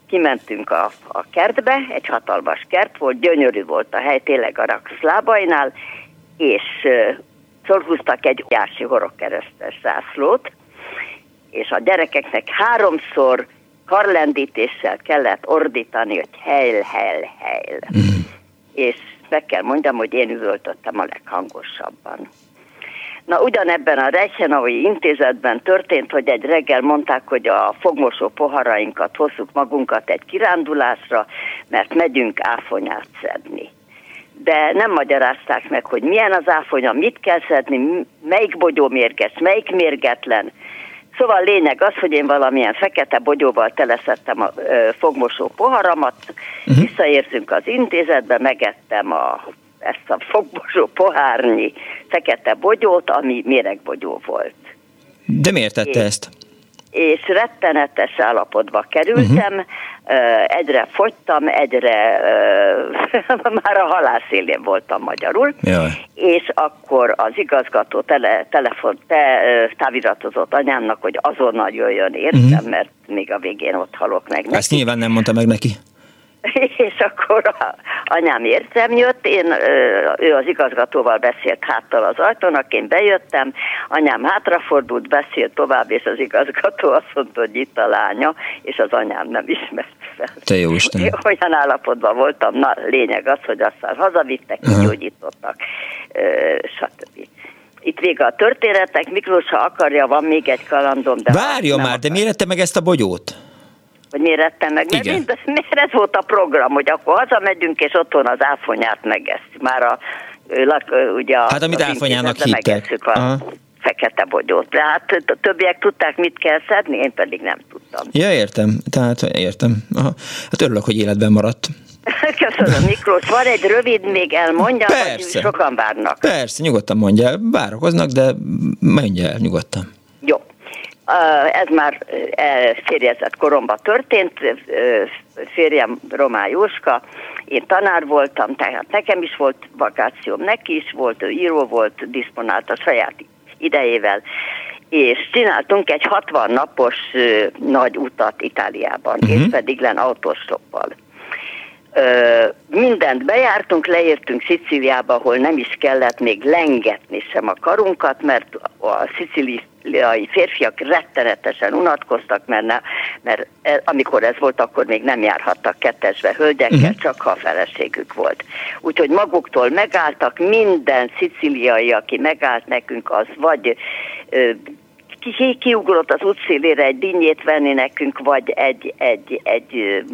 kimentünk a, a kertbe, egy hatalmas kert volt, gyönyörű volt a hely, tényleg a Rax lábainál, és ö, fölhúztak egy jási horogkeresztes zászlót, és a gyerekeknek háromszor karlendítéssel kellett ordítani, hogy heil, heil, heil. És meg kell mondjam, hogy én üvöltöttem a leghangosabban. Na ugyanebben a Reichenaui intézetben történt, hogy egy reggel mondták, hogy a fogmosó poharainkat hozzuk magunkat egy kirándulásra, mert megyünk áfonyát szedni. De nem magyarázták meg, hogy milyen az áfonya, mit kell szedni, melyik bogyó mérges, melyik mérgetlen. Szóval lényeg az, hogy én valamilyen fekete bogyóval teleszettem a ö, fogmosó poharamat, uh-huh. visszaértünk az intézetbe, megettem a, ezt a fogmosó pohárnyi fekete bogyót, ami méregbogyó volt. De miért tette ezt? És rettenetes állapotba kerültem, uh-huh. egyre fogytam, egyre már a halál szélén voltam magyarul, Jaj. és akkor az igazgató tele, telefon, te, táviratozott anyámnak, hogy azonnal jöjjön értem, uh-huh. mert még a végén ott halok meg neki. Ezt nyilván nem mondta meg neki. És akkor a, anyám értem jött, én, ő az igazgatóval beszélt háttal az ajtónak, én bejöttem, anyám hátrafordult, beszélt tovább, és az igazgató azt mondta, hogy itt a lánya, és az anyám nem ismert fel. Te jó Isten. Én olyan állapotban voltam, na lényeg az, hogy aztán hazavittek, kigyógyítottak, stb. Itt vége a történetek, Miklós, ha akarja, van még egy kalandom, de nem már, de miért meg ezt a bogyót? Hogy miért ettem meg, mert, Igen. mind, mert ez volt a program, hogy akkor hazamegyünk, és otthon az áfonyát megesszük. Már a, ugye a, Hát, amit az áfonyának megesszük a Aha. fekete bogyót. De hát a többiek tudták, mit kell szedni, én pedig nem tudtam. Ja, értem. Tehát értem. Aha. Hát örülök, hogy életben maradt. Köszönöm, Miklós. Van egy rövid, még elmondjam, hogy Persze. sokan várnak. Persze, nyugodtan mondja. Várakoznak, de mondja el nyugodtan. Jó. Ez már uh, férjezett koromban történt, férjem Román Jóska, én tanár voltam, tehát nekem is volt vakációm, neki is volt, ő író volt, diszponált a saját idejével, és csináltunk egy 60 napos nagy utat Itáliában, uh-huh. és pedig len autóstoppal. Mindent bejártunk, leértünk Szicíliába, ahol nem is kellett még lengetni sem a karunkat, mert a szicíliai férfiak rettenetesen unatkoztak, mert, ne, mert e, amikor ez volt, akkor még nem járhattak kettesbe hölgyekkel, uh-huh. csak ha a feleségük volt. Úgyhogy maguktól megálltak, minden szicíliai, aki megállt nekünk, az vagy ki, kiugrott az útszélére egy dinnyét venni nekünk, vagy egy, egy, egy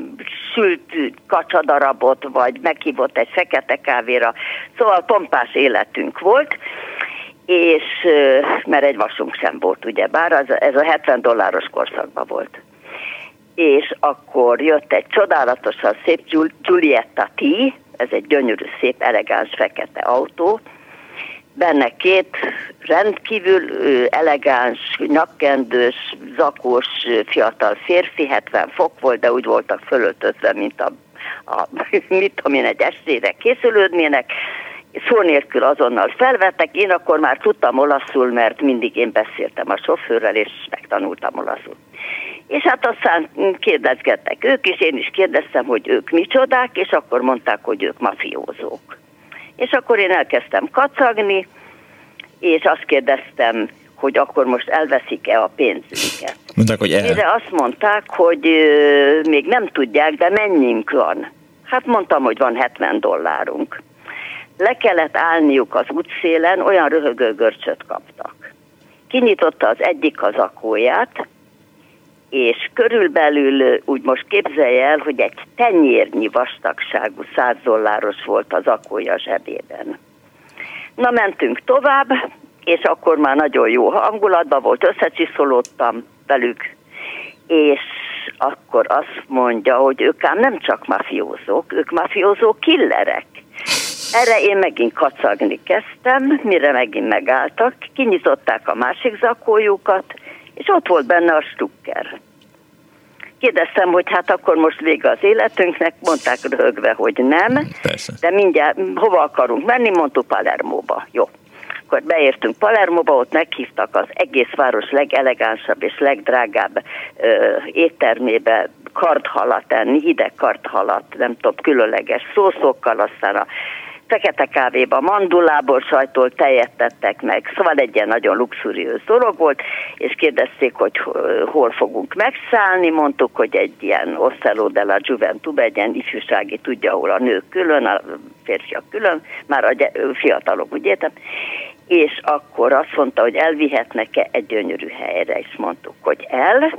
sült kacsadarabot, vagy meghívott egy fekete kávéra. Szóval pompás életünk volt, és mert egy vasunk sem volt, ugye bár az, ez a 70 dolláros korszakban volt. És akkor jött egy csodálatosan szép Giul- Giulietta T, ez egy gyönyörű, szép, elegáns fekete autó, benne két rendkívül elegáns, nyakkendős, zakós fiatal férfi, 70 fok volt, de úgy voltak fölöltözve, mint a, a mit tudom én, egy estére készülődnének. Szó nélkül azonnal felvettek, én akkor már tudtam olaszul, mert mindig én beszéltem a sofőrrel, és megtanultam olaszul. És hát aztán kérdezgettek ők, és én is kérdeztem, hogy ők micsodák, és akkor mondták, hogy ők mafiózók. És akkor én elkezdtem kacagni, és azt kérdeztem, hogy akkor most elveszik-e a pénzünket. Mondták, hogy el. Mire azt mondták, hogy még nem tudják, de mennyünk van. Hát mondtam, hogy van 70 dollárunk. Le kellett állniuk az útszélen, olyan röhögő görcsöt kaptak. Kinyitotta az egyik az akóját, és körülbelül úgy most képzelje el, hogy egy tenyérnyi vastagságú 100 dolláros volt az akója zsebében. Na mentünk tovább, és akkor már nagyon jó hangulatban volt, összecsiszolódtam velük, és akkor azt mondja, hogy ők ám nem csak mafiózók, ők mafiózó killerek. Erre én megint kacagni kezdtem, mire megint megálltak, kinyitották a másik zakójukat, és ott volt benne a stukker. Kérdeztem, hogy hát akkor most vége az életünknek, mondták röhögve, hogy nem, Persze. de mindjárt hova akarunk menni, mondtuk Palermóba. Jó. Akkor beértünk Palermóba, ott meghívtak az egész város legelegánsabb és legdrágább ö, éttermébe karthalat enni, hideg karthalat, nem tudom, különleges szószokkal, aztán a fekete kávéba mandulából sajtól tejet tettek meg, szóval egy ilyen nagyon luxuriós dolog volt, és kérdezték, hogy hol fogunk megszállni, mondtuk, hogy egy ilyen Ostello de la Juventud, egy ilyen ifjúsági tudja, ahol a nők külön, a férfiak külön, már a fiatalok, értem, és akkor azt mondta, hogy elvihetnek-e egy gyönyörű helyre, és mondtuk, hogy el,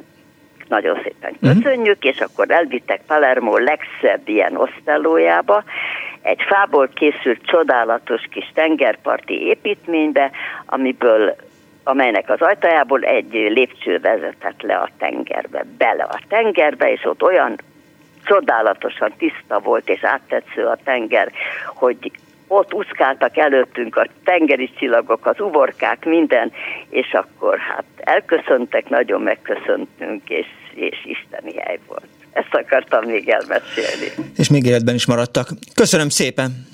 nagyon szépen köszönjük, uh-huh. és akkor elvittek Palermo legszebb ilyen osztellójába, egy fából készült csodálatos kis tengerparti építménybe, amiből amelynek az ajtajából egy lépcső vezetett le a tengerbe, bele a tengerbe, és ott olyan csodálatosan tiszta volt és áttetsző a tenger, hogy ott úszkáltak előttünk a tengeri csillagok, az uborkák, minden, és akkor hát elköszöntek, nagyon megköszöntünk, és, és isteni hely volt. Ezt akartam még elmesélni. És még életben is maradtak. Köszönöm szépen!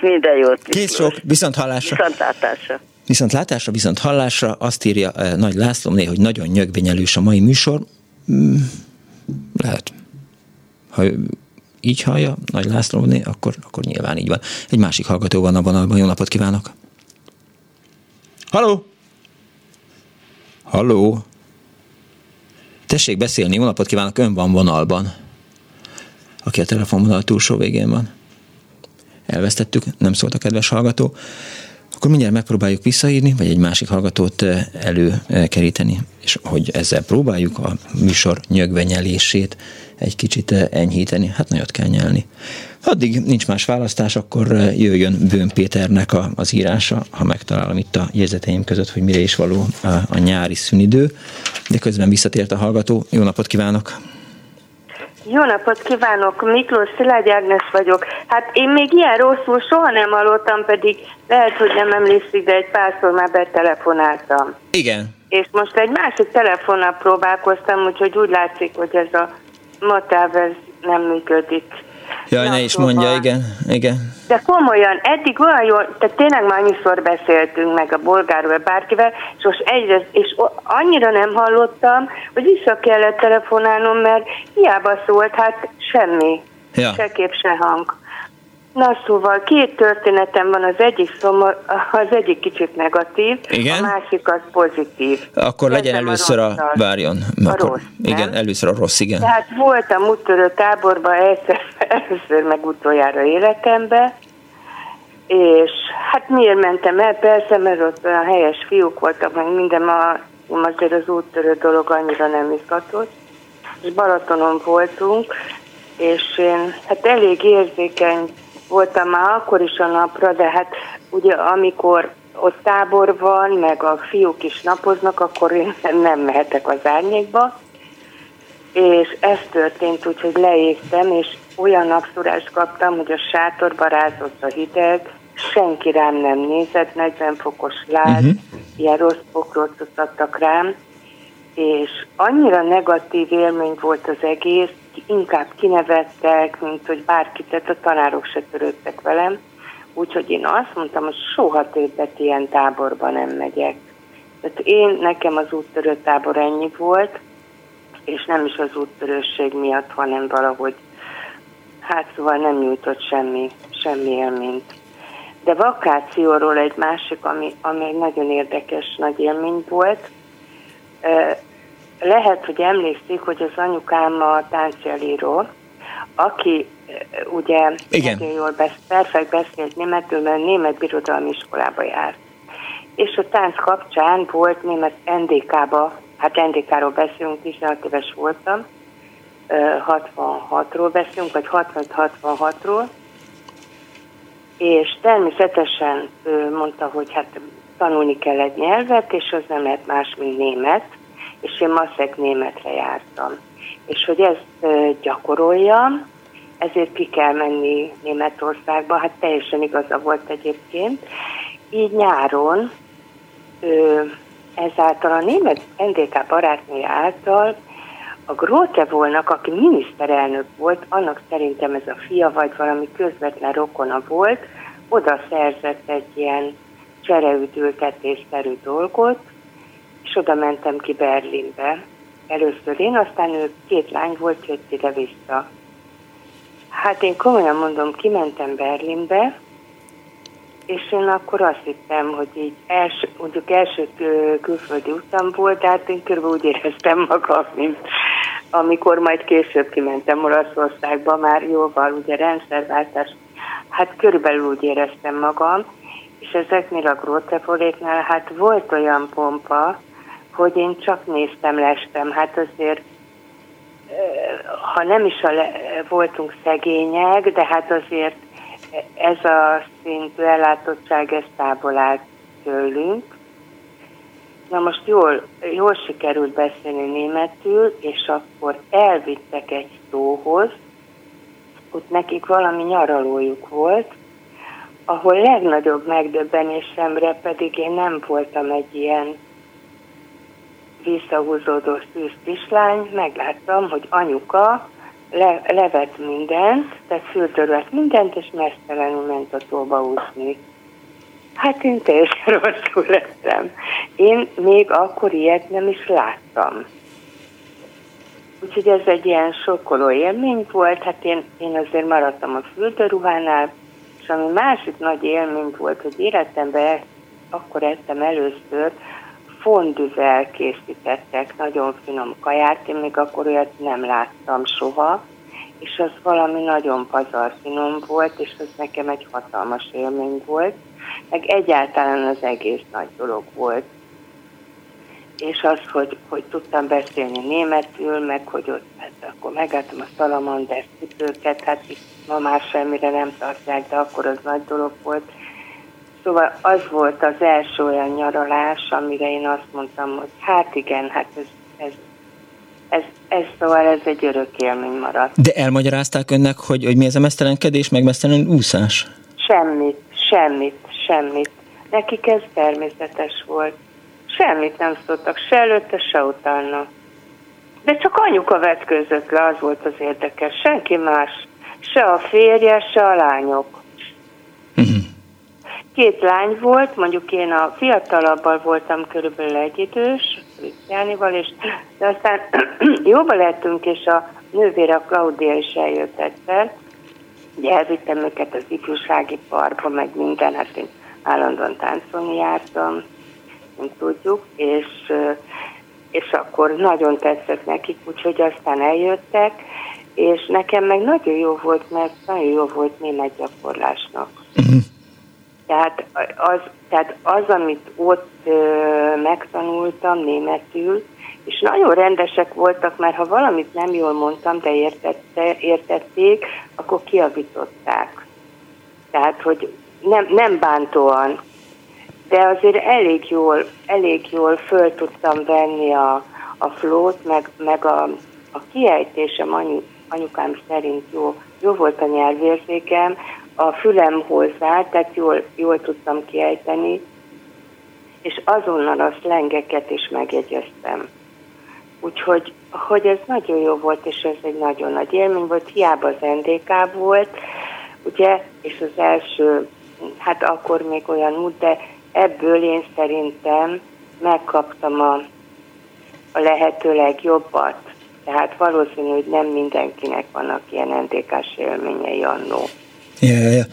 Minden jót! Két sok, viszont hallásra! Viszontlátásra! Viszont látásra, viszont hallásra azt írja eh, Nagy Lászlóné, hogy nagyon nyögvenyelős a mai műsor. Mm, lehet. Ha így hallja Nagy Lászlóné, akkor, akkor nyilván így van. Egy másik hallgató van a vonalban. Jó napot kívánok! Halló! Halló! Tessék beszélni, jó napot kívánok, ön van vonalban. Aki a telefonvonal túlsó végén van. Elvesztettük, nem szólt a kedves hallgató. Akkor mindjárt megpróbáljuk visszaírni, vagy egy másik hallgatót eh, előkeríteni, és hogy ezzel próbáljuk a műsor nyögvenyelését egy kicsit eh, enyhíteni. Hát nagyot kell nyelni. Addig nincs más választás, akkor eh, jöjjön Bőn Péternek a, az írása, ha megtalálom itt a jegyzeteim között, hogy mire is való a, a nyári szünidő. De közben visszatért a hallgató. Jó napot kívánok! Jó napot kívánok, Miklós Szilágy Ágnes vagyok. Hát én még ilyen rosszul soha nem hallottam, pedig lehet, hogy nem emlékszik, de egy párszor már betelefonáltam. Igen. És most egy másik telefonnal próbálkoztam, úgyhogy úgy látszik, hogy ez a ez nem működik. Jaj, ne is mondja, igen, igen. De komolyan, eddig olyan jól, tehát tényleg már annyiszor beszéltünk meg a bolgárról, bárkivel, és most egyre, és annyira nem hallottam, hogy vissza kellett telefonálnom, mert hiába szólt, hát semmi. Ja. Se kép, se hang. Na szóval két történetem van, az egyik szomor, az egyik kicsit negatív, Igen? a másik az pozitív. Akkor legyen Kezdem a először a, rosszal. várjon. A Akkor, rossz, igen, először a rossz, igen. Tehát voltam úttörő táborban egyszer, először meg utoljára életembe, és hát miért mentem el? Persze, mert ott olyan helyes fiúk voltak, meg minden, ma, azért az úttörő dolog annyira nem izgatott. És Balatonon voltunk, és én hát elég érzékeny voltam már akkor is a napra, de hát ugye amikor ott tábor van, meg a fiúk is napoznak, akkor én nem mehetek az árnyékba. És ez történt úgy, hogy leégtem, és olyan napszurást kaptam, hogy a sátorba rázott a hideg, senki rám nem nézett, 40 fokos láz, uh-huh. ilyen rossz pokrócot adtak rám, és annyira negatív élmény volt az egész, inkább kinevettek, mint hogy bárki, tehát a tanárok se törődtek velem, úgyhogy én azt mondtam, hogy soha többet ilyen táborba nem megyek. Tehát én, nekem az úttörő tábor ennyi volt, és nem is az úttörősség miatt, hanem valahogy, hát szóval nem nyújtott semmi, semmi élményt. De vakációról egy másik, ami, ami egy nagyon érdekes nagy élmény volt. Lehet, hogy emlékszik, hogy az anyukám a táncjelíró, aki ugye Igen. nagyon jól besz, perfekt beszélt németül, mert német birodalmi iskolába járt. És a tánc kapcsán volt német NDK-ba, hát NDK-ról beszélünk, 16 éves voltam, 66-ról beszélünk, vagy 65-66-ról, és természetesen ő mondta, hogy hát tanulni kell egy nyelvet, és az nem lehet más, mint német, és én maszek németre jártam. És hogy ezt gyakoroljam, ezért ki kell menni Németországba, hát teljesen igaza volt egyébként. Így nyáron ezáltal a német NDK barátnője által a Grótevolnak, aki miniszterelnök volt, annak szerintem ez a fia vagy valami közvetlen rokona volt, oda szerzett egy ilyen csereüdültetésszerű dolgot, és oda mentem ki Berlinbe. Először én, aztán ő két lány volt, jött ide-vissza. Hát én komolyan mondom, kimentem Berlinbe, és én akkor azt hittem, hogy így első, mondjuk első külföldi utam volt, de hát én körülbelül úgy éreztem magam, mint amikor majd később kimentem Olaszországba, már jóval ugye rendszerváltás, hát körülbelül úgy éreztem magam, és ezeknél a grótefoléknál hát volt olyan pompa, hogy én csak néztem, lestem, hát azért ha nem is a le, voltunk szegények, de hát azért ez a szintű ellátottság, ez távol állt tőlünk. Na most jól, jól sikerült beszélni németül, és akkor elvittek egy tóhoz, ott nekik valami nyaralójuk volt, ahol legnagyobb megdöbbenésemre pedig én nem voltam egy ilyen visszahúzódó szűz kislány, megláttam, hogy anyuka le, levet mindent, tehát fültörvet mindent, és mesztelenül ment a tóba úszni. Hát én teljesen rosszul lettem. Én még akkor ilyet nem is láttam. Úgyhogy ez egy ilyen sokkoló élmény volt, hát én, én azért maradtam a fürdőruhánál, és ami másik nagy élmény volt, hogy életemben akkor ettem először, fondüvel készítettek nagyon finom kaját, én még akkor olyat nem láttam soha, és az valami nagyon pazar finom volt, és az nekem egy hatalmas élmény volt, meg egyáltalán az egész nagy dolog volt. És az, hogy, hogy tudtam beszélni németül, meg hogy ott hát akkor megálltam a szalamander cipőket, hát itt ma már semmire nem tartják, de akkor az nagy dolog volt Szóval az volt az első olyan nyaralás, amire én azt mondtam, hogy hát igen, hát ez, ez, ez, ez szóval ez egy örök élmény maradt. De elmagyarázták önnek, hogy, hogy mi ez a mesztelenkedés, meg mesztelen úszás? Semmit, semmit, semmit. Nekik ez természetes volt. Semmit nem szóltak, se előtte, se utána. De csak anyuka vetkőzött le, az volt az érdekes. Senki más. Se a férje, se a lányok. Két lány volt, mondjuk én a fiatalabbal voltam körülbelül egyidős, Jánival, és de aztán jóba lettünk, és a nővére a Claudia is eljött egyszer. Ugye elvittem őket az ifjúsági parkba, meg minden, hát én állandóan táncolni jártam, mint tudjuk, és, és akkor nagyon tetszett nekik, úgyhogy aztán eljöttek, és nekem meg nagyon jó volt, mert nagyon jó volt német gyakorlásnak. Tehát az, tehát az amit ott ö, megtanultam németül, és nagyon rendesek voltak, mert ha valamit nem jól mondtam, de értette, értették, akkor kiavították. Tehát, hogy nem, nem bántóan, de azért elég jól, elég jól föl tudtam venni a, a flót, meg, meg a, a kiejtésem anyu, anyukám szerint jó, jó volt a nyelvérzékem, a fülem hozzá, tehát jól, jól tudtam kiejteni, és azonnal a szlengeket is megjegyeztem. Úgyhogy hogy ez nagyon jó volt, és ez egy nagyon nagy élmény volt, hiába az NDK volt, ugye, és az első, hát akkor még olyan út, de ebből én szerintem megkaptam a, a lehető legjobbat. Tehát valószínű, hogy nem mindenkinek vannak ilyen NDK-s élményei annó. Ja, ja, ja.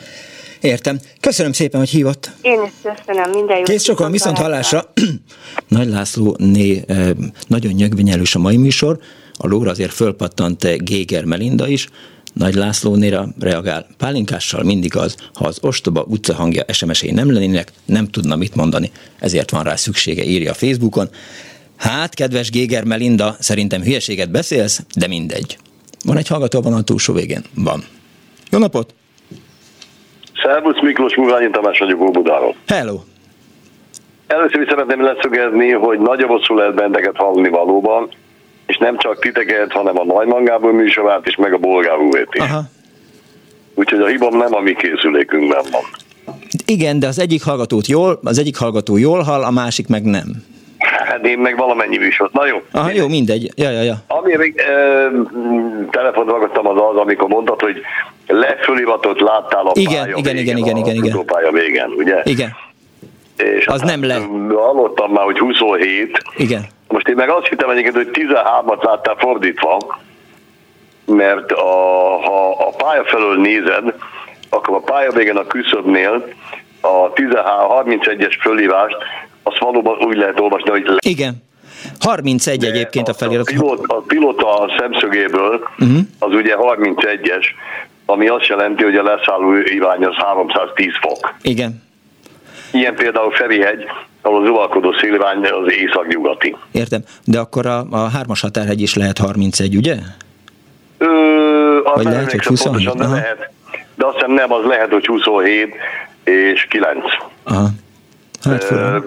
Értem. Köszönöm szépen, hogy hívott. Én is köszönöm, minden jót. Kész sokan, viszont hallásra. Nagy László né, nagyon nyögvenyelős a mai műsor. A lóra azért fölpattant Géger Melinda is. Nagy László néra reagál. Pálinkással mindig az, ha az ostoba utcahangja SMS-ei nem lennének, nem tudna mit mondani. Ezért van rá szüksége, írja a Facebookon. Hát, kedves Géger Melinda, szerintem hülyeséget beszélsz, de mindegy. Van egy hallgató van a túlsó végén? Van. Jó napot! Szervusz Miklós Murányi Tamás vagyok Óbudáról. Hello! Először is szeretném leszögezni, hogy nagyon rosszul lehet benneteket hallani valóban, és nem csak titeket, hanem a Najman Gábor műsorát is, meg a Bolgár úrét is. Aha. Úgyhogy a hibam nem a mi készülékünkben van. Igen, de az egyik hallgatót jól, az egyik hallgató jól hall, a másik meg nem. Hát én meg valamennyi műsort. Na jó. Aha, jó, mindegy. Ja, ja, ja. Ami még e, telefont ragadtam az az, amikor mondtad, hogy lefölivatot láttál a igen, pálya igen, végén, igen, igen, igen, pálya végén, ugye? Igen. És az nem le. Hallottam már, hogy 27. Igen. Most én meg azt hittem egyébként, hogy 13-at láttál fordítva, mert a, ha a pálya felől nézed, akkor a pálya végén a küszöbnél a 13-31-es fölívást azt valóban úgy lehet olvasni, hogy... Le- Igen. 31 De egyébként a, a felirat. A pilóta, a pilóta szemszögéből uh-huh. az ugye 31-es, ami azt jelenti, hogy a leszálló irány az 310 fok. Igen. Ilyen például Ferihegy, ahol az uvalkodó szélirány az északnyugati. Értem, de akkor a, a hármas határhegy is lehet 31, ugye? Ö, Vagy lehet, hogy 27? Pontosan, de, lehet, de azt hiszem nem, az lehet, hogy 27 és 9. Aha. Hát Ö,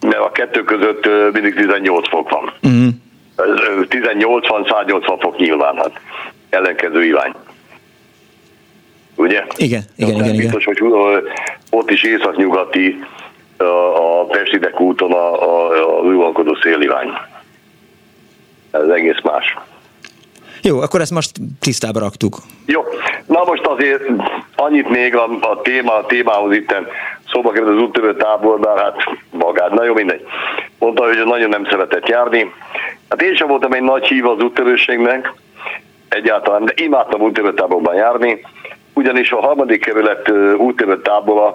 mert a kettő között mindig 18 fok van. Uh-huh. 18 van, 180 fok nyilván, hát ellenkező irány. Ugye? Igen, igen, igen. Biztos, hogy ott is északnyugati a Pestidek úton a, a, a uralkodó szélirány. Ez egész más. Jó, akkor ezt most tisztába raktuk. Jó, na most azért annyit még a, a téma, a témához itt szóba került az úttörő táborban, hát magát, na jó, mindegy. Mondta, hogy nagyon nem szeretett járni. Hát én sem voltam egy nagy hív az úttörőségnek, egyáltalán, de imádtam úttörő táborban járni, ugyanis a harmadik kerület úttörő tábora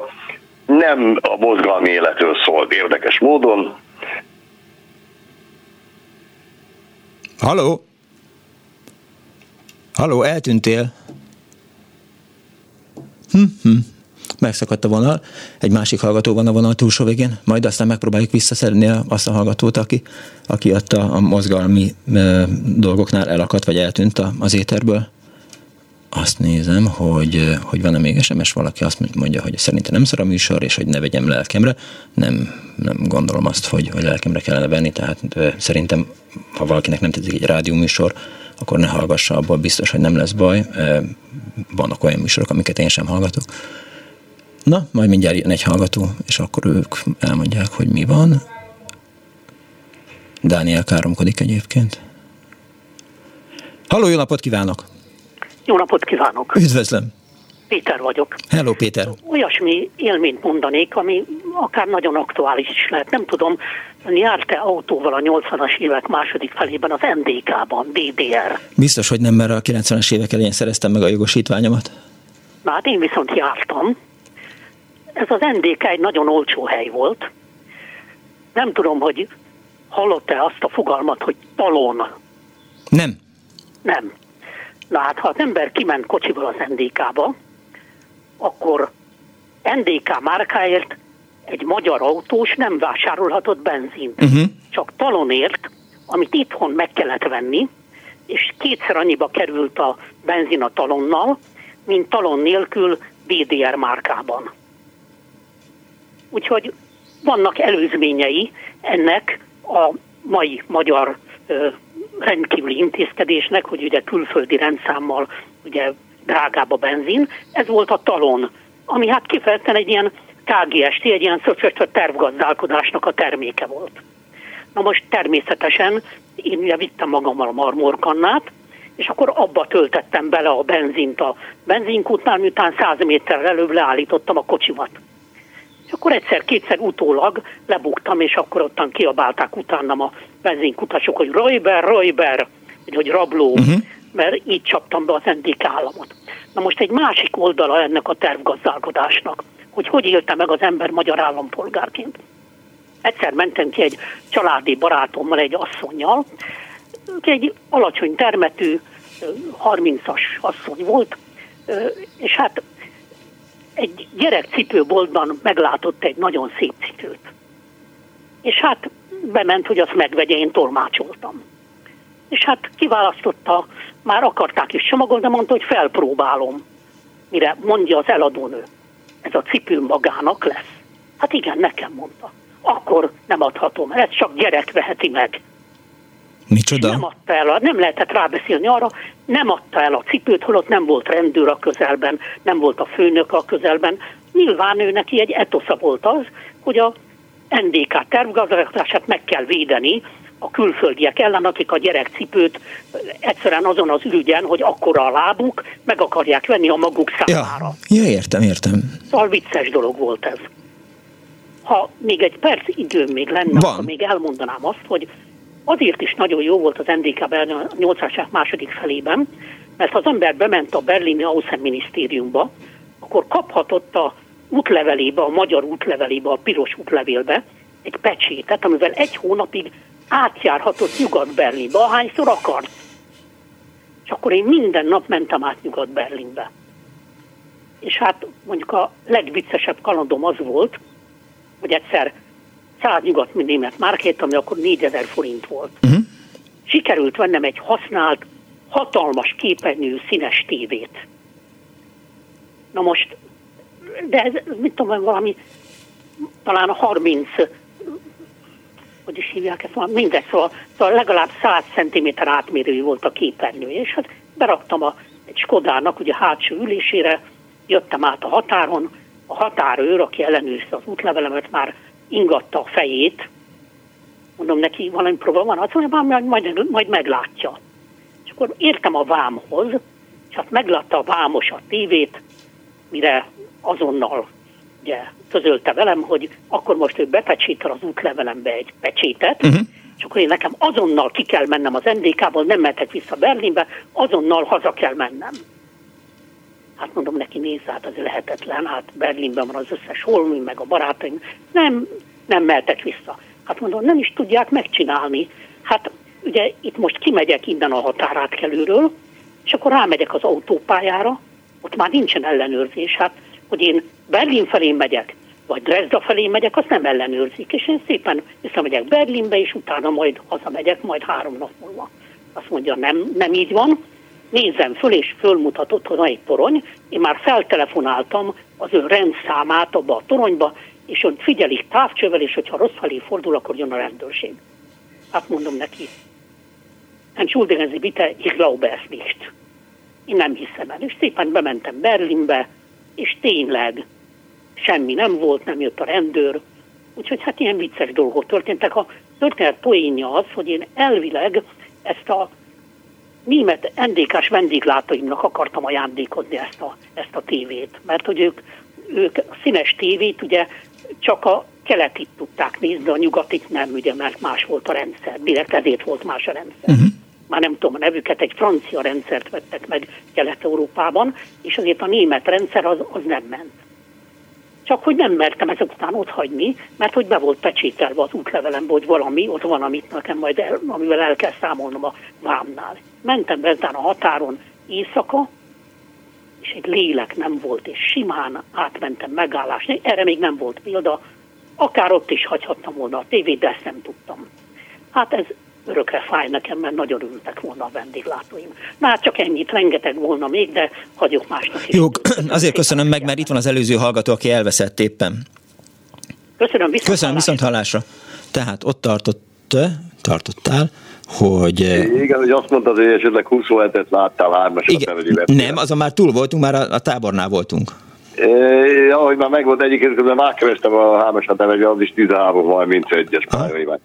nem a mozgalmi életről szólt érdekes módon. Haló? Haló, eltűntél? Hm-hm. Megszakadt a vonal, egy másik hallgató van a vonal túlsó végén, majd aztán megpróbáljuk visszaszedni azt a hallgatót, aki, aki ott a, a mozgalmi e, dolgoknál elakadt, vagy eltűnt az éterből. Azt nézem, hogy, hogy van-e még SMS valaki, azt mondja, hogy szerintem nem szar a műsor, és hogy ne vegyem lelkemre. Nem, nem gondolom azt, hogy, hogy lelkemre kellene venni, tehát szerintem, ha valakinek nem tetszik egy rádióműsor, akkor ne hallgassa, abból biztos, hogy nem lesz baj. Vannak olyan műsorok, amiket én sem hallgatok. Na, majd mindjárt jön egy hallgató, és akkor ők elmondják, hogy mi van. Dániel káromkodik egyébként. Halló, jó napot kívánok! Jó napot kívánok! Üdvözlöm! Péter vagyok. Hello, Péter. Olyasmi élményt mondanék, ami akár nagyon aktuális is lehet. Nem tudom, járt-e autóval a 80-as évek második felében az NDK-ban, DDR? Biztos, hogy nem, mert a 90-es évek elején szereztem meg a jogosítványomat. Na hát én viszont jártam. Ez az NDK egy nagyon olcsó hely volt. Nem tudom, hogy hallott-e azt a fogalmat, hogy talon. Nem. Nem. Na hát, ha az ember kiment kocsival az NDK-ba, akkor NDK márkáért egy magyar autós nem vásárolhatott benzint. Uh-huh. Csak talonért, amit itthon meg kellett venni, és kétszer annyiba került a benzin a talonnal, mint talon nélkül BDR márkában. Úgyhogy vannak előzményei ennek a mai magyar ö, rendkívüli intézkedésnek, hogy ugye külföldi rendszámmal ugye drágább a benzin, ez volt a talon, ami hát kifejezetten egy ilyen KGST, egy ilyen szöcsös tervgazdálkodásnak a terméke volt. Na most természetesen én ugye vittem magammal a marmorkannát, és akkor abba töltettem bele a benzint a benzinkútnál, miután 100 méterrel előbb leállítottam a kocsimat. És akkor egyszer-kétszer utólag lebuktam, és akkor ottan kiabálták utánam a benzinkutasok, hogy Rojber, Rojber, vagy hogy rabló, uh-huh. mert így csaptam be az NDK államot. Na most egy másik oldala ennek a tervgazdálkodásnak, hogy hogy élte meg az ember magyar állampolgárként. Egyszer mentem ki egy családi barátommal, egy asszonynal, egy alacsony termetű, 30-as asszony volt, és hát egy gyerekcipőboltban meglátott egy nagyon szép cipőt. És hát bement, hogy azt megvegye, én tolmácsoltam. És hát kiválasztotta, már akarták is csomagolni, de mondta, hogy felpróbálom. Mire mondja az eladónő, ez a cipő magának lesz. Hát igen, nekem mondta. Akkor nem adhatom, ez csak gyerek veheti meg. Micsoda? Nem adta el, nem lehetett rábeszélni arra, nem adta el a cipőt, holott nem volt rendőr a közelben, nem volt a főnök a közelben. Nyilván ő neki egy etosza volt az, hogy a NDK tervgazdálkodását meg kell védeni a külföldiek ellen, akik a gyerekcipőt egyszerűen azon az ürügyen, hogy akkora a lábuk, meg akarják venni a maguk számára. Ja, ja értem, értem. Szóval vicces dolog volt ez. Ha még egy perc időm még lenne, Van. akkor még elmondanám azt, hogy azért is nagyon jó volt az NDK-ben a 80 második felében, mert ha az ember bement a berlini Außenminisztériumba, akkor kaphatott a útlevelébe, a magyar útlevelébe, a piros útlevélbe egy pecsétet, amivel egy hónapig átjárhatott Nyugat-Berlinbe, ahányszor akart. És akkor én minden nap mentem át Nyugat-Berlinbe. És hát mondjuk a legviccesebb kalandom az volt, hogy egyszer 100 nyugat német márkét, ami akkor 4000 forint volt. Uh-huh. Sikerült vennem egy használt, hatalmas képernyő színes tévét. Na most, de ez, mit tudom, valami talán a 30 hogy is hívják ezt, mindegy, szóval, szóval legalább 100 cm átmérőjű volt a képernyő, és hát beraktam a, egy Skodának ugye hátsó ülésére, jöttem át a határon, a határőr, aki ellenőrizte az útlevelemet, már ingatta a fejét, mondom neki, valami probléma van, azt mondja, majd, majd, majd meglátja. És akkor értem a vámhoz, és hát meglátta a vámos a tévét, mire azonnal ugye, közölte velem, hogy akkor most ő bepecsétel az útlevelembe egy pecsétet, uh-huh. és akkor én nekem azonnal ki kell mennem az NDK-ból, nem mehetek vissza Berlinbe, azonnal haza kell mennem. Hát mondom neki, nézz át, az lehetetlen, hát Berlinben van az összes holmi, meg a barátaim, nem, nem mehetek vissza. Hát mondom, nem is tudják megcsinálni. Hát ugye itt most kimegyek innen a határátkelőről, és akkor rámegyek az autópályára, ott már nincsen ellenőrzés. Hát, hogy én Berlin felé megyek, vagy Dresda felé megyek, azt nem ellenőrzik. És én szépen visszamegyek Berlinbe, és utána majd hazamegyek, majd három nap múlva. Azt mondja, nem, nem így van, nézzem föl, és fölmutatott, hogy van egy torony. Én már feltelefonáltam az ő rendszámát abba a toronyba, és ott figyelik távcsővel, és hogyha rossz felé fordul, akkor jön a rendőrség. Hát mondom neki, entschuldigen Sie bitte, ich glaube es nicht. Én nem hiszem el. És szépen bementem Berlinbe, és tényleg semmi nem volt, nem jött a rendőr. Úgyhogy hát ilyen vicces dolgok történtek. A történet poénja az, hogy én elvileg ezt a német NDK-s vendéglátóimnak akartam ajándékozni ezt a, ezt a tévét, mert hogy ők, ők a színes tévét ugye csak a keletit tudták nézni, a nyugatit nem, ugye, mert más volt a rendszer, direkt ezért volt más a rendszer. Uh-huh. Már nem tudom a nevüket, egy francia rendszert vettek meg Kelet-Európában, és azért a német rendszer az, az nem ment. Csak hogy nem mertem ezek után ott hagyni, mert hogy be volt pecsételve az útlevelembe, hogy valami, ott van, amit nekem majd el, amivel el kell számolnom a vámnál. Mentem be a határon éjszaka, és egy lélek nem volt, és simán átmentem megállásni. Erre még nem volt példa, akár ott is hagyhattam volna a tévét, de ezt nem tudtam. Hát ez örökre fáj nekem, mert nagyon örültek volna a vendéglátóim. Na hát csak ennyit, rengeteg volna még, de hagyok másnak is. Jó, azért köszönöm meg, mert itt van az előző hallgató, aki elveszett éppen. Köszönöm, viszont Köszönöm, viszont hallásra. Tehát ott tartott, tartottál, hogy... Igen, hogy azt mondtad, hogy esetleg 27-et láttál hármas Igen, Nem, azon már túl voltunk, már a, a tábornál voltunk. É, ahogy már megvolt egyébként, közben megkerestem a hármasat nevező, az is 13 majd, mint egyes pályaimány.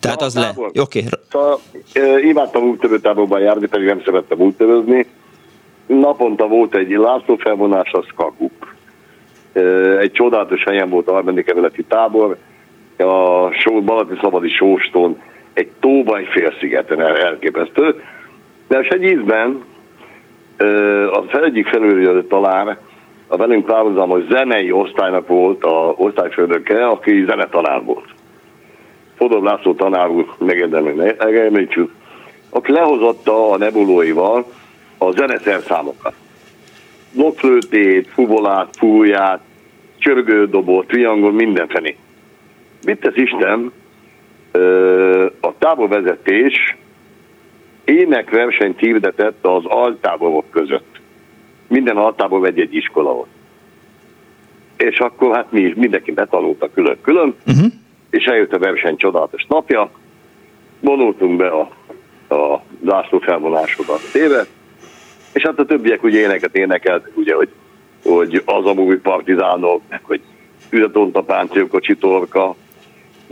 Tehát az le. Oké. Okay. Szóval, e, imádtam úttörőtáborban járni, pedig nem szerettem úttörözni. Naponta volt egy László felvonás, az kakuk. E, egy csodálatos helyen volt a harmadik emeleti tábor, a só, Balati Szabadi Sóston, egy tóba, egy félszigeten el, elképesztő. De egy ízben az egyik felül talán a velünk párhuzamos zenei osztálynak volt a osztályfőnöke, aki zenetanár volt. Fodor László tanár úr, megemlítsük, aki lehozotta a nebulóival a zeneszerszámokat. Blokkflőtét, fuvolát, fúját, csörgődobot, triangol, mindenfené. Mit tesz Isten? A táborvezetés énekversenyt hirdetett az altáborok között. Minden altábor egy egy iskola volt. És akkor hát mi is mindenki betanulta külön-külön, uh-huh. és eljött a verseny csodálatos napja, vonultunk be a, a zászló felvonásodat téve, és hát a többiek ugye éneket énekelt, ugye, hogy, hogy az a új partizánok, meg hogy ületont a páncélkocsi torka.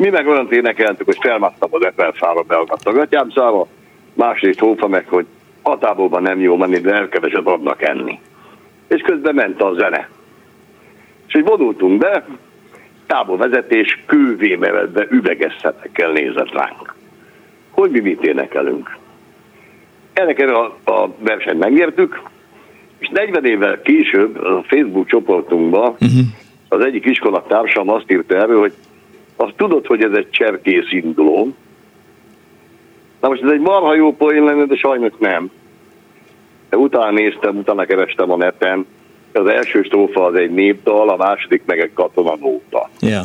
Mi meg olyan énekeltük, hogy felmásztam az Eperfára, beagadt a gatyámszába, másrészt hófa meg, hogy hatábóban nem jó menni, de elkeveset adnak enni. És közben ment a zene. És hogy vonultunk be, táborvezetés kővémevedve üveges szemekkel nézett ránk. Hogy mi mit énekelünk. Ennek a, a versenyt megnyertük, és 40 évvel később a Facebook csoportunkban uh-huh. az egyik iskolatársam azt írta erről, hogy azt tudod, hogy ez egy cserkész induló. Na most ez egy marha jó poén lenne, de sajnos nem. De utána néztem, utána kerestem a neten, az első strófa az egy népdal, a második meg egy katonanóta. Yeah.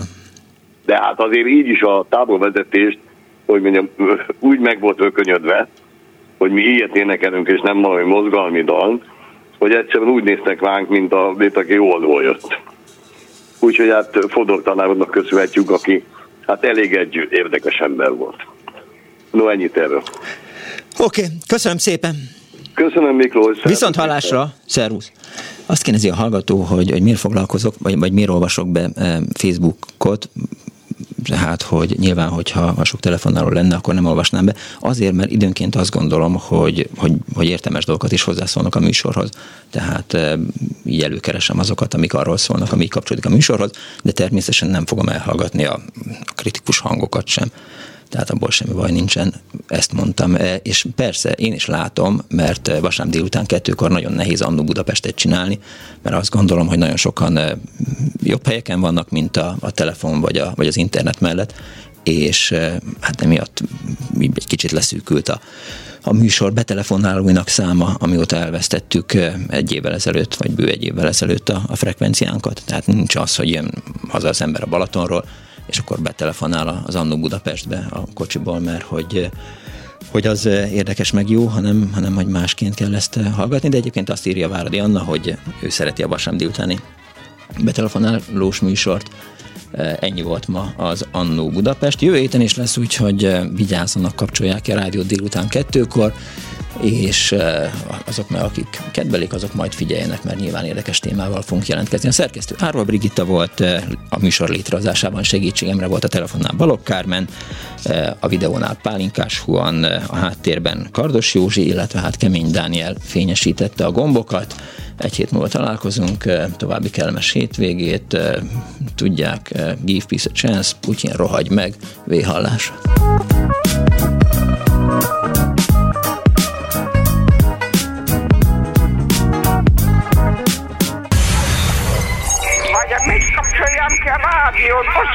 De hát azért így is a táborvezetést, hogy mondjam, úgy meg volt ökönyödve, hogy mi ilyet énekelünk, és nem valami mozgalmi dal, hogy egyszerűen úgy néztek ránk, mint, a, mint aki oldól jött. Úgyhogy hát Fodor tanárnak köszönhetjük, aki hát elég egy érdekes ember volt. No, ennyit erről. Oké, okay, köszönöm szépen. Köszönöm Miklós. Viszont hallásra, szervusz. Azt kérdezi a hallgató, hogy, hogy miért foglalkozok, vagy, vagy miért olvasok be eh, Facebookot, hát, hogy nyilván, hogyha a sok telefonáló lenne, akkor nem olvasnám be. Azért, mert időnként azt gondolom, hogy, hogy, hogy értelmes dolgokat is hozzászólnak a műsorhoz. Tehát eh, így előkeresem azokat, amik arról szólnak, amik kapcsolódik a műsorhoz, de természetesen nem fogom elhallgatni a kritikus hangokat sem tehát abból semmi baj nincsen, ezt mondtam. E, és persze én is látom, mert e, vasárnap délután kettőkor nagyon nehéz annó Budapestet csinálni, mert azt gondolom, hogy nagyon sokan e, jobb helyeken vannak, mint a, a telefon vagy, a, vagy az internet mellett, és hát emiatt egy kicsit leszűkült a, a műsor betelefonálóinak száma, amióta elvesztettük egy évvel ezelőtt, vagy bő egy évvel ezelőtt a, a frekvenciánkat. Tehát nincs az, hogy jön haza az ember a Balatonról, és akkor betelefonál az Annó Budapestbe a kocsiból, mert hogy hogy az érdekes meg jó, hanem, hanem hogy másként kell ezt hallgatni, de egyébként azt írja Váradi Anna, hogy ő szereti a vasárnap délutáni betelefonálós műsort. Ennyi volt ma az Annó Budapest. Jövő héten is lesz úgy, hogy vigyázzanak, kapcsolják a rádió délután kettőkor, és azok, akik kedvelik, azok majd figyeljenek, mert nyilván érdekes témával fogunk jelentkezni. A szerkesztő Árva Brigitta volt a műsor létrehozásában segítségemre volt a telefonnál Balogh Kármen, a videónál Pálinkás Huan, a háttérben Kardos Józsi, illetve hát Kemény Dániel fényesítette a gombokat. Egy hét múlva találkozunk, további kellemes hétvégét, tudják, give peace a chance, Putyin rohagy meg, véhallás.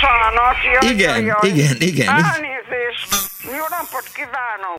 Bocsánat. Jaj, igen, jaj, igen, igen. Elnézést. Jó napot kívánok.